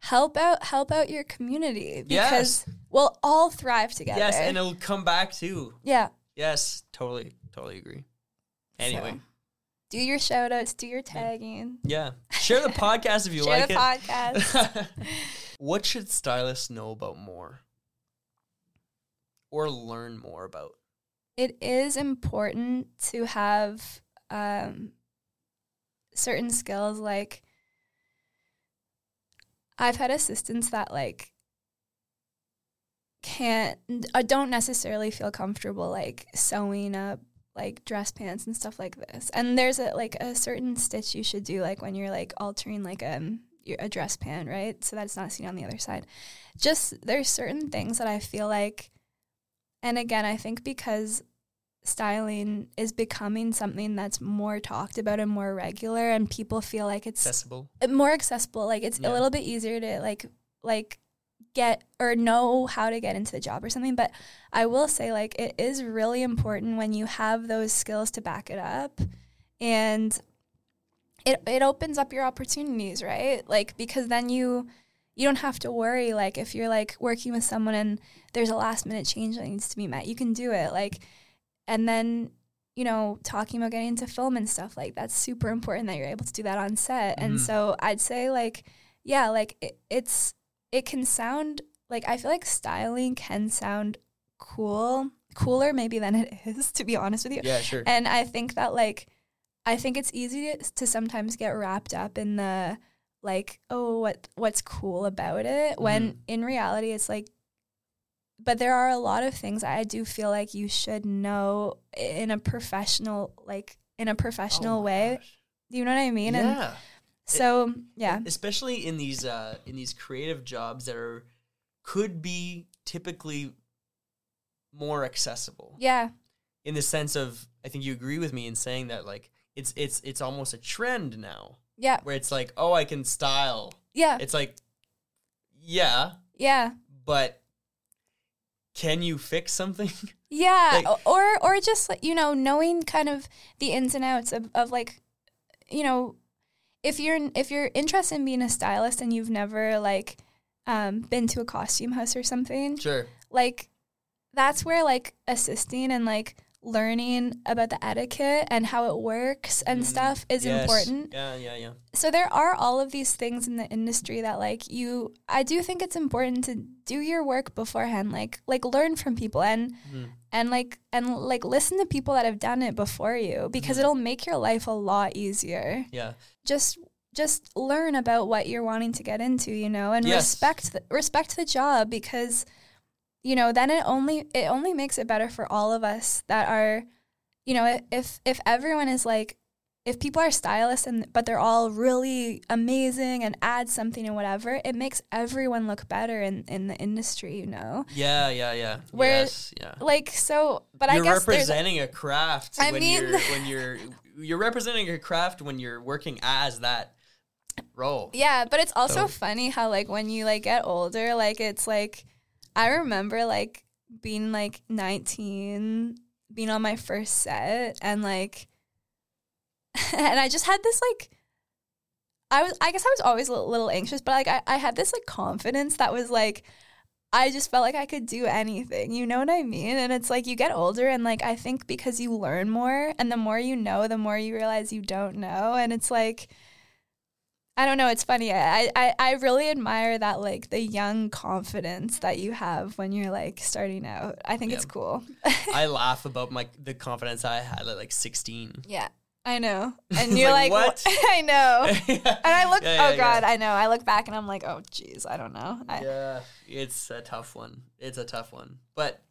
help out help out your community because we'll all thrive together. Yes, and it'll come back too. yeah. Yes, totally, totally agree. Anyway, So, do your shout outs do your tagging. Yeah, share the podcast if you share like the it. podcast. What should stylists know about more? Or learn more about? it is important to have um, certain skills like i've had assistants that like can't uh, don't necessarily feel comfortable like sewing up like dress pants and stuff like this. And there's a like a certain stitch you should do like when you're like altering like um a dress pant right? So that it's not seen on the other side. Just there's certain things that i feel like and again i think because styling is becoming something that's more talked about and more regular and people feel like it's Accessible. more accessible like it's Yeah. a little bit easier to like like get or know how to get into the job or something but i will say like it is really important when you have those skills to back it up and it it opens up your opportunities right like because then you you don't have to worry like if you're like working with someone and there's a last minute change that needs to be met you can do it like and then you know talking about getting into film and stuff like that's super important that you're able to do that on set and Mhm. so i'd say like yeah like it, it's it can sound like i feel like styling can sound cool cooler maybe than it is to be honest with you Yeah, sure. and I think that like I think it's easy to, to sometimes get wrapped up in the like oh what what's cool about it when Mhm. in reality it's like but there are a lot of things I do feel like you should know in a professional like in a professional Oh way. gosh. Do you know what I mean? And Yeah. so yeah. especially in these uh, in these creative jobs that are could be typically more accessible Yeah. in the sense of I think you agree with me in saying that like it's it's it's almost a trend now Yeah. where it's like oh I can style Yeah. it's like yeah Yeah. but can you fix something? Yeah, Like- or or just like you know knowing kind of the ins and outs of, of like you know if you're if you're interested in being a stylist and you've never like um, been to a costume house or something sure. like that's where like assisting and like learning about the etiquette and how it works and Mm, stuff is yes. important yeah yeah yeah so there are all of these things in the industry that like you i do think it's important to do your work beforehand like like learn from people and Mhm. and like and like listen to people that have done it before you because Mhm. it'll make your life a lot easier yeah just just learn about what you're wanting to get into you know and Yes. respect the, respect the job because you know then it only it only makes it better for all of us that are you know if if everyone is like if people are stylists and but they're all really amazing and add something and whatever it makes everyone look better in in the industry you know? Yeah yeah yeah. Where- yes yeah. like so but you're i guess representing a craft I when mean- you're when you're you're representing a craft when you're working as that role. Yeah, but it's also So- funny how like when you like get older, like it's like I remember like being like 19, being on my first set and like and I just had this like I was I guess I was always a little, anxious, but like I, I had this like confidence that was like I just felt like I could do anything. You know what I mean? And it's like you get older and like I think because you learn more and the more you know, the more you realize you don't know. And it's like I don't know, it's funny. I, I, I really admire that like the young confidence that you have when you're like starting out. I think Yeah. it's cool. I laugh about my the confidence I had at like 16. yeah. I know. And you're like, like, what? I know. And I look, Yeah, yeah, oh yeah. God, I know. I look back and I'm like, oh geez, I don't know. I, yeah, it's a tough one. It's a tough one, but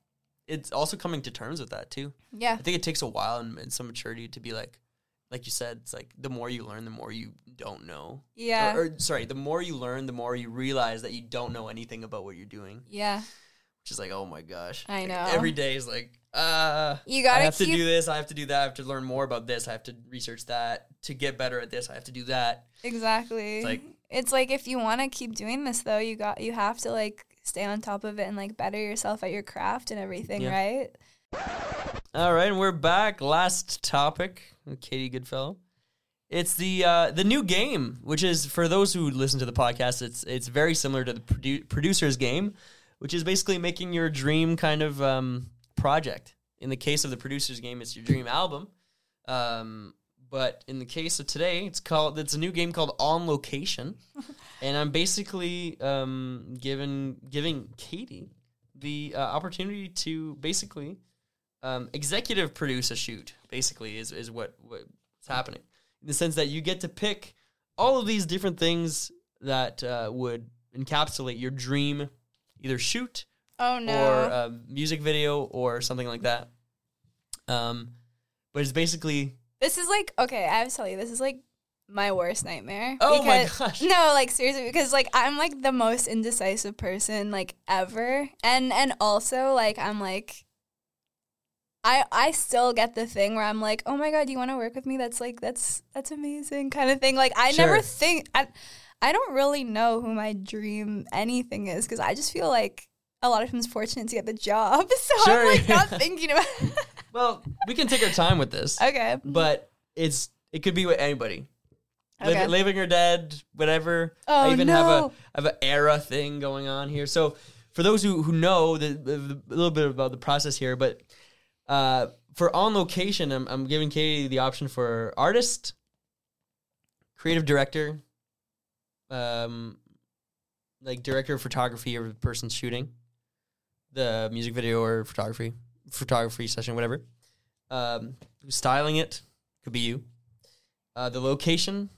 it's also coming to terms with that too. yeah. I think it takes a while and, and some maturity to be like, like you said, it's like the more you learn, the more you don't know. Yeah. Or, or sorry, the more you learn, the more you realize that you don't know anything about what you're doing. yeah. Which is like, oh my gosh. I Like, know. every day is like, uh, You I gotta have to do this. I have to do that. I have to learn more about this. I have to research that to get better at this. I have to do that. exactly. It's like- it's like if you want to keep doing this though, you got you have to like stay on top of it and like better yourself at your craft and everything, Yeah. right? All right, and we're back. Last topic, Katie Goodfellow. It's the uh, the new game, which is for those who listen to the podcast. It's it's very similar to the produ- producer's game, which is basically making your dream kind of um, project. In the case of the producer's game, it's your dream album. Um, but in the case of today, it's called it's a new game called On Location, and I'm basically um, given giving Katie the uh, opportunity to basically um, executive produce a shoot. Basically, is is what what's happening in the sense that you get to pick all of these different things that uh, would encapsulate your dream, either shoot Oh no. or a music video or something like that. Um, but it's basically this is like okay, I have to tell you, this is like my worst nightmare. Oh my gosh. No, like seriously, because like I'm like the most indecisive person like ever, and and also like I'm like. I, I still get the thing where I'm like, oh my god, you want to work with me? That's like that's that's amazing kind of thing. Like I Sure. never think I, I don't really know who my dream anything is because I just feel like a lot of times fortunate to get the job, so Sure. I'm like not thinking about. well, we can take our time with this, okay, but it's it could be with anybody. okay. Liv- living or dead, whatever. Oh, I even have a have an era thing going on here. So for those who who know the, the- a little bit about the process here, but uh, for on location, I'm I'm giving Katie the option for artist, creative director, um, like director of photography or the person shooting the music video or photography photography session, whatever. Um, who's styling it could be you. Uh, the location,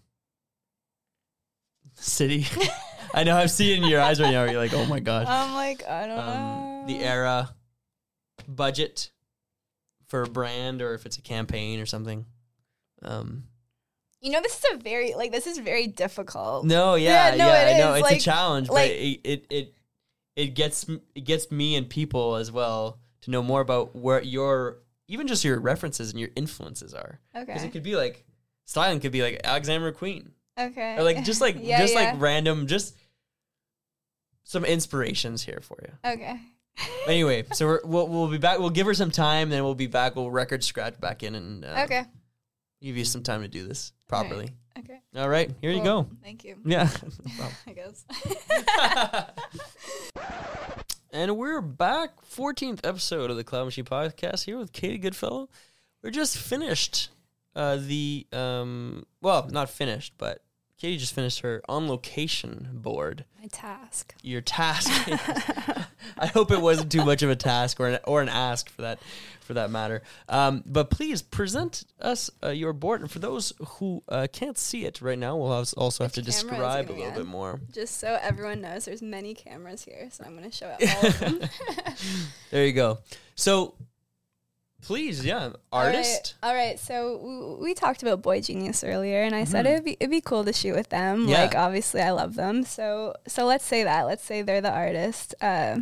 city. I know I'm seeing in your eyes right now. You're like, oh my god. I'm like I don't Um, know the era, budget for a brand or if it's a campaign or something. Um, You know, this is a very like this is very difficult. no, yeah, Yeah, yeah, no, it I know it's like- a challenge, like- but it, it it it gets it gets me and people as well to know more about where your even just your references and your influences are Okay, because it could be like styling could be like Alexander McQueen Okay. or like just like Yeah, just yeah. like random just some inspirations here for you. Okay. Anyway, so we're, we'll we'll be back. We'll give her some time, then we'll be back. We'll record scratch back in and uh, okay. give you some time to do this properly. Okay. All right, here you go. Thank you. Yeah. I guess. and we're back. 14th episode of the Cloud Machine podcast here with Katie Goodfellow. We're just finished uh, the, um, well, not finished, but Katie just finished her on location board. My task. Your task. I hope it wasn't too much of a task or an, or an ask for that for that matter. Um, but please present us uh, your board. And for those who uh, can't see it right now, we'll also have to Which describe a little bit more. Just so everyone knows, there's many cameras here, so I'm gonna show it all of them. There you go. So, please, yeah, artist. All right. All right. So we, we talked about Boy Genius earlier, and I said Mhm. it'd be it'd be cool to shoot with them. Yeah. Like obviously, I love them. So so let's say that. Let's say they're the artist. Uh,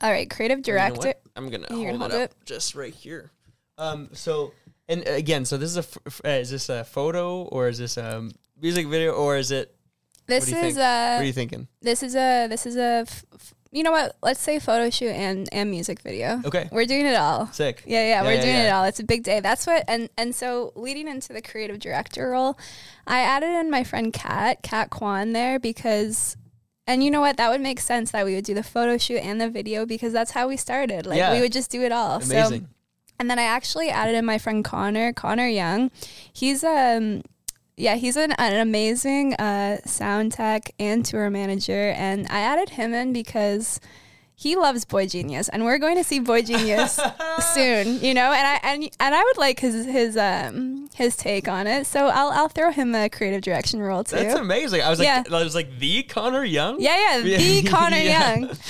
all right. Creative director. I'm gonna You're hold, gonna it hold up just right here. Um. So, and again, so this is a f- uh, is this a photo or is this a music video or is it? This is think? what are you thinking? this is a this is a f- f- you know what? Let's say photo shoot and and music video. Okay. We're doing it all. Sick. Yeah, yeah, we're yeah, doing yeah. it all. It's a big day. That's what and and so leading into the creative director role, I added in my friend Kat, Kat Kwan there because and you know what? That would make sense that we would do the photo shoot and the video because that's how we started. Like Yeah. we would just do it all. So Amazing. and then I actually added in my friend Connor, Connor Young. He's um yeah, he's an, an amazing uh, sound tech and tour manager, and I added him in because he loves Boy Genius, and we're going to see Boy Genius soon, you know. And I and and I would like his his um his take on it, so I'll I'll throw him a creative direction role too. That's amazing. I was like, Yeah. I was like the Connor Young. yeah, yeah, the Connor. Young.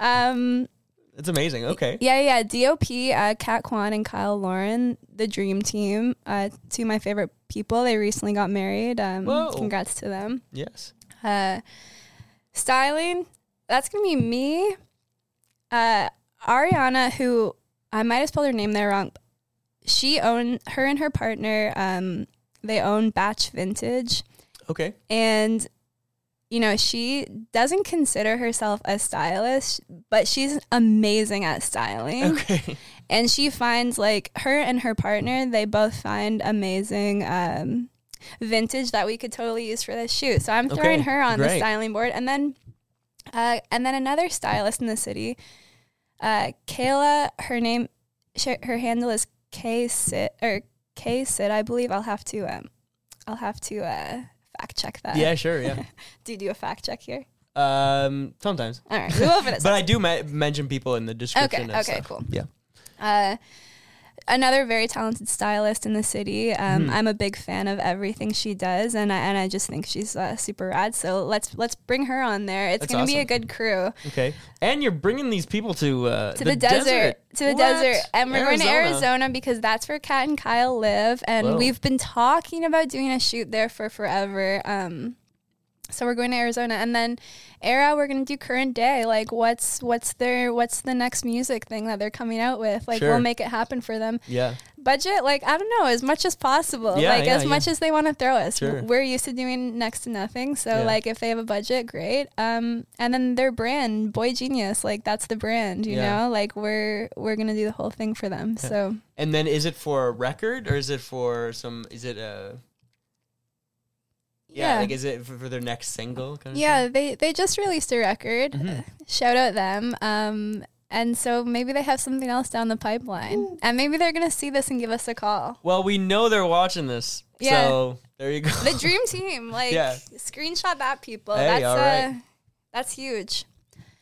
Um, It's amazing. Okay. Yeah, yeah. DOP, uh, Kat Kwan and Kyle Lauren, the dream team, uh, two of my favorite people. They recently got married. Um, Whoa. congrats to them. Yes. Uh, styling, that's gonna be me. Uh, Ariana, who I might have spelled her name there wrong. She own her and her partner. Um, they own Batch Vintage, Okay. and you know she doesn't consider herself a stylist, but she's amazing at styling. Okay. and she finds like her and her partner they both find amazing um, vintage that we could totally use for this shoot. So i'm throwing Okay, her on the styling board. And then uh, and then another stylist in the city uh, kayla her name her handle is k sit or k sit i believe. I'll have to um i'll have to uh fact check that Yeah. Sure. Yeah. do you do a fact check here um. Sometimes. all right we will for this But I do ma- mention people in the description. Okay, and okay, stuff. cool. Yeah. Uh, another very talented stylist in the city. Um, Mhm. I'm a big fan of everything she does, and I and I just think she's uh, super rad. So let's let's bring her on there. It's That's gonna be a good crew Okay. And you're bringing these people to uh, to the, desert, to the What? desert, and we're going to Arizona. Arizona because that's where Kat and Kyle live, and Whoa. we've been talking about doing a shoot there for forever. Um, so we're going to Arizona, and then Era, we're gonna do current day. Like, what's what's their what's the next music thing that they're coming out with? Like, Sure. we'll make it happen for them. Yeah. budget like i don't know as much as possible Yeah, like yeah, as yeah. much as they want to throw us Sure. we're used to doing next to nothing so like if they have a budget great um and then their brand boy genius like that's the brand you know like we're we're gonna do the whole thing for them so And then is it for a record or is it for some? Is it a? Yeah. yeah Like, is it for, for their next single? Kind yeah they they just released a record Mhm. shout out them um and so maybe they have something else down the pipeline and maybe they're gonna see this and give us a call Well, we know they're watching this. Yeah. So there you go. the dream team like Yeah. screenshot that people Hey, that's all uh that's huge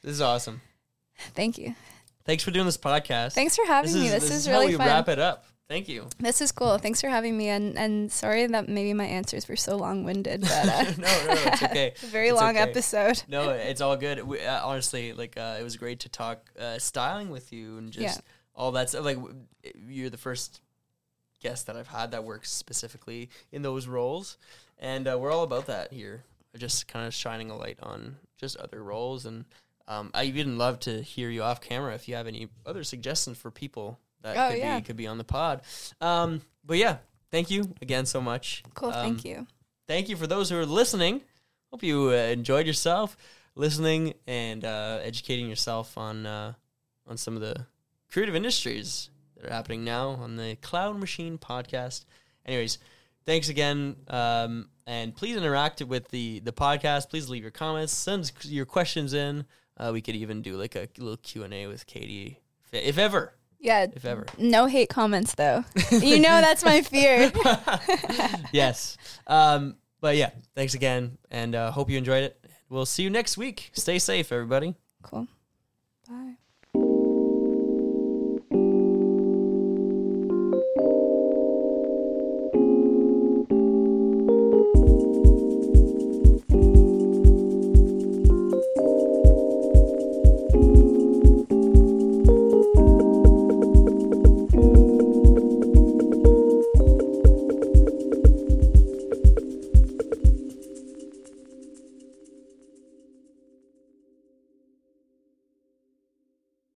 This is awesome. thank you Thanks for doing this podcast. Thanks for having this me. is, This, this is, how really we fun. wrap it up. Thank you. This is cool. Thanks for having me. And and sorry that maybe my answers were so long winded, but uh, no, no, it's okay. a very It's long okay. episode. No, it's all good. We, uh, honestly, like uh, it was great to talk uh, styling with you and just Yeah. all that stuff. Like you're the first guest that I've had that works specifically in those roles, and uh, we're all about that here. Just kind of shining a light on just other roles, and um, I even love to hear you off camera if you have any other suggestions for people that Oh, could yeah. be could be on the pod. Um, but yeah, thank you again so much. Cool. Um, thank you. thank you for those who are listening. Hope you uh, enjoyed yourself listening and uh, educating yourself on uh, on some of the creative industries that are happening now on the Cloud Machine podcast. Anyways, thanks again, um, and please interact with the the podcast. Please leave your comments, send your questions in. Uh, we could even do like a little Q and A with Katie, if, if ever, Yeah. if ever. No hate comments though. you know that's my fear. yes. Um, but yeah, thanks again, and uh, hope you enjoyed it. We'll see you next week. Stay safe, everybody. cool. Bye.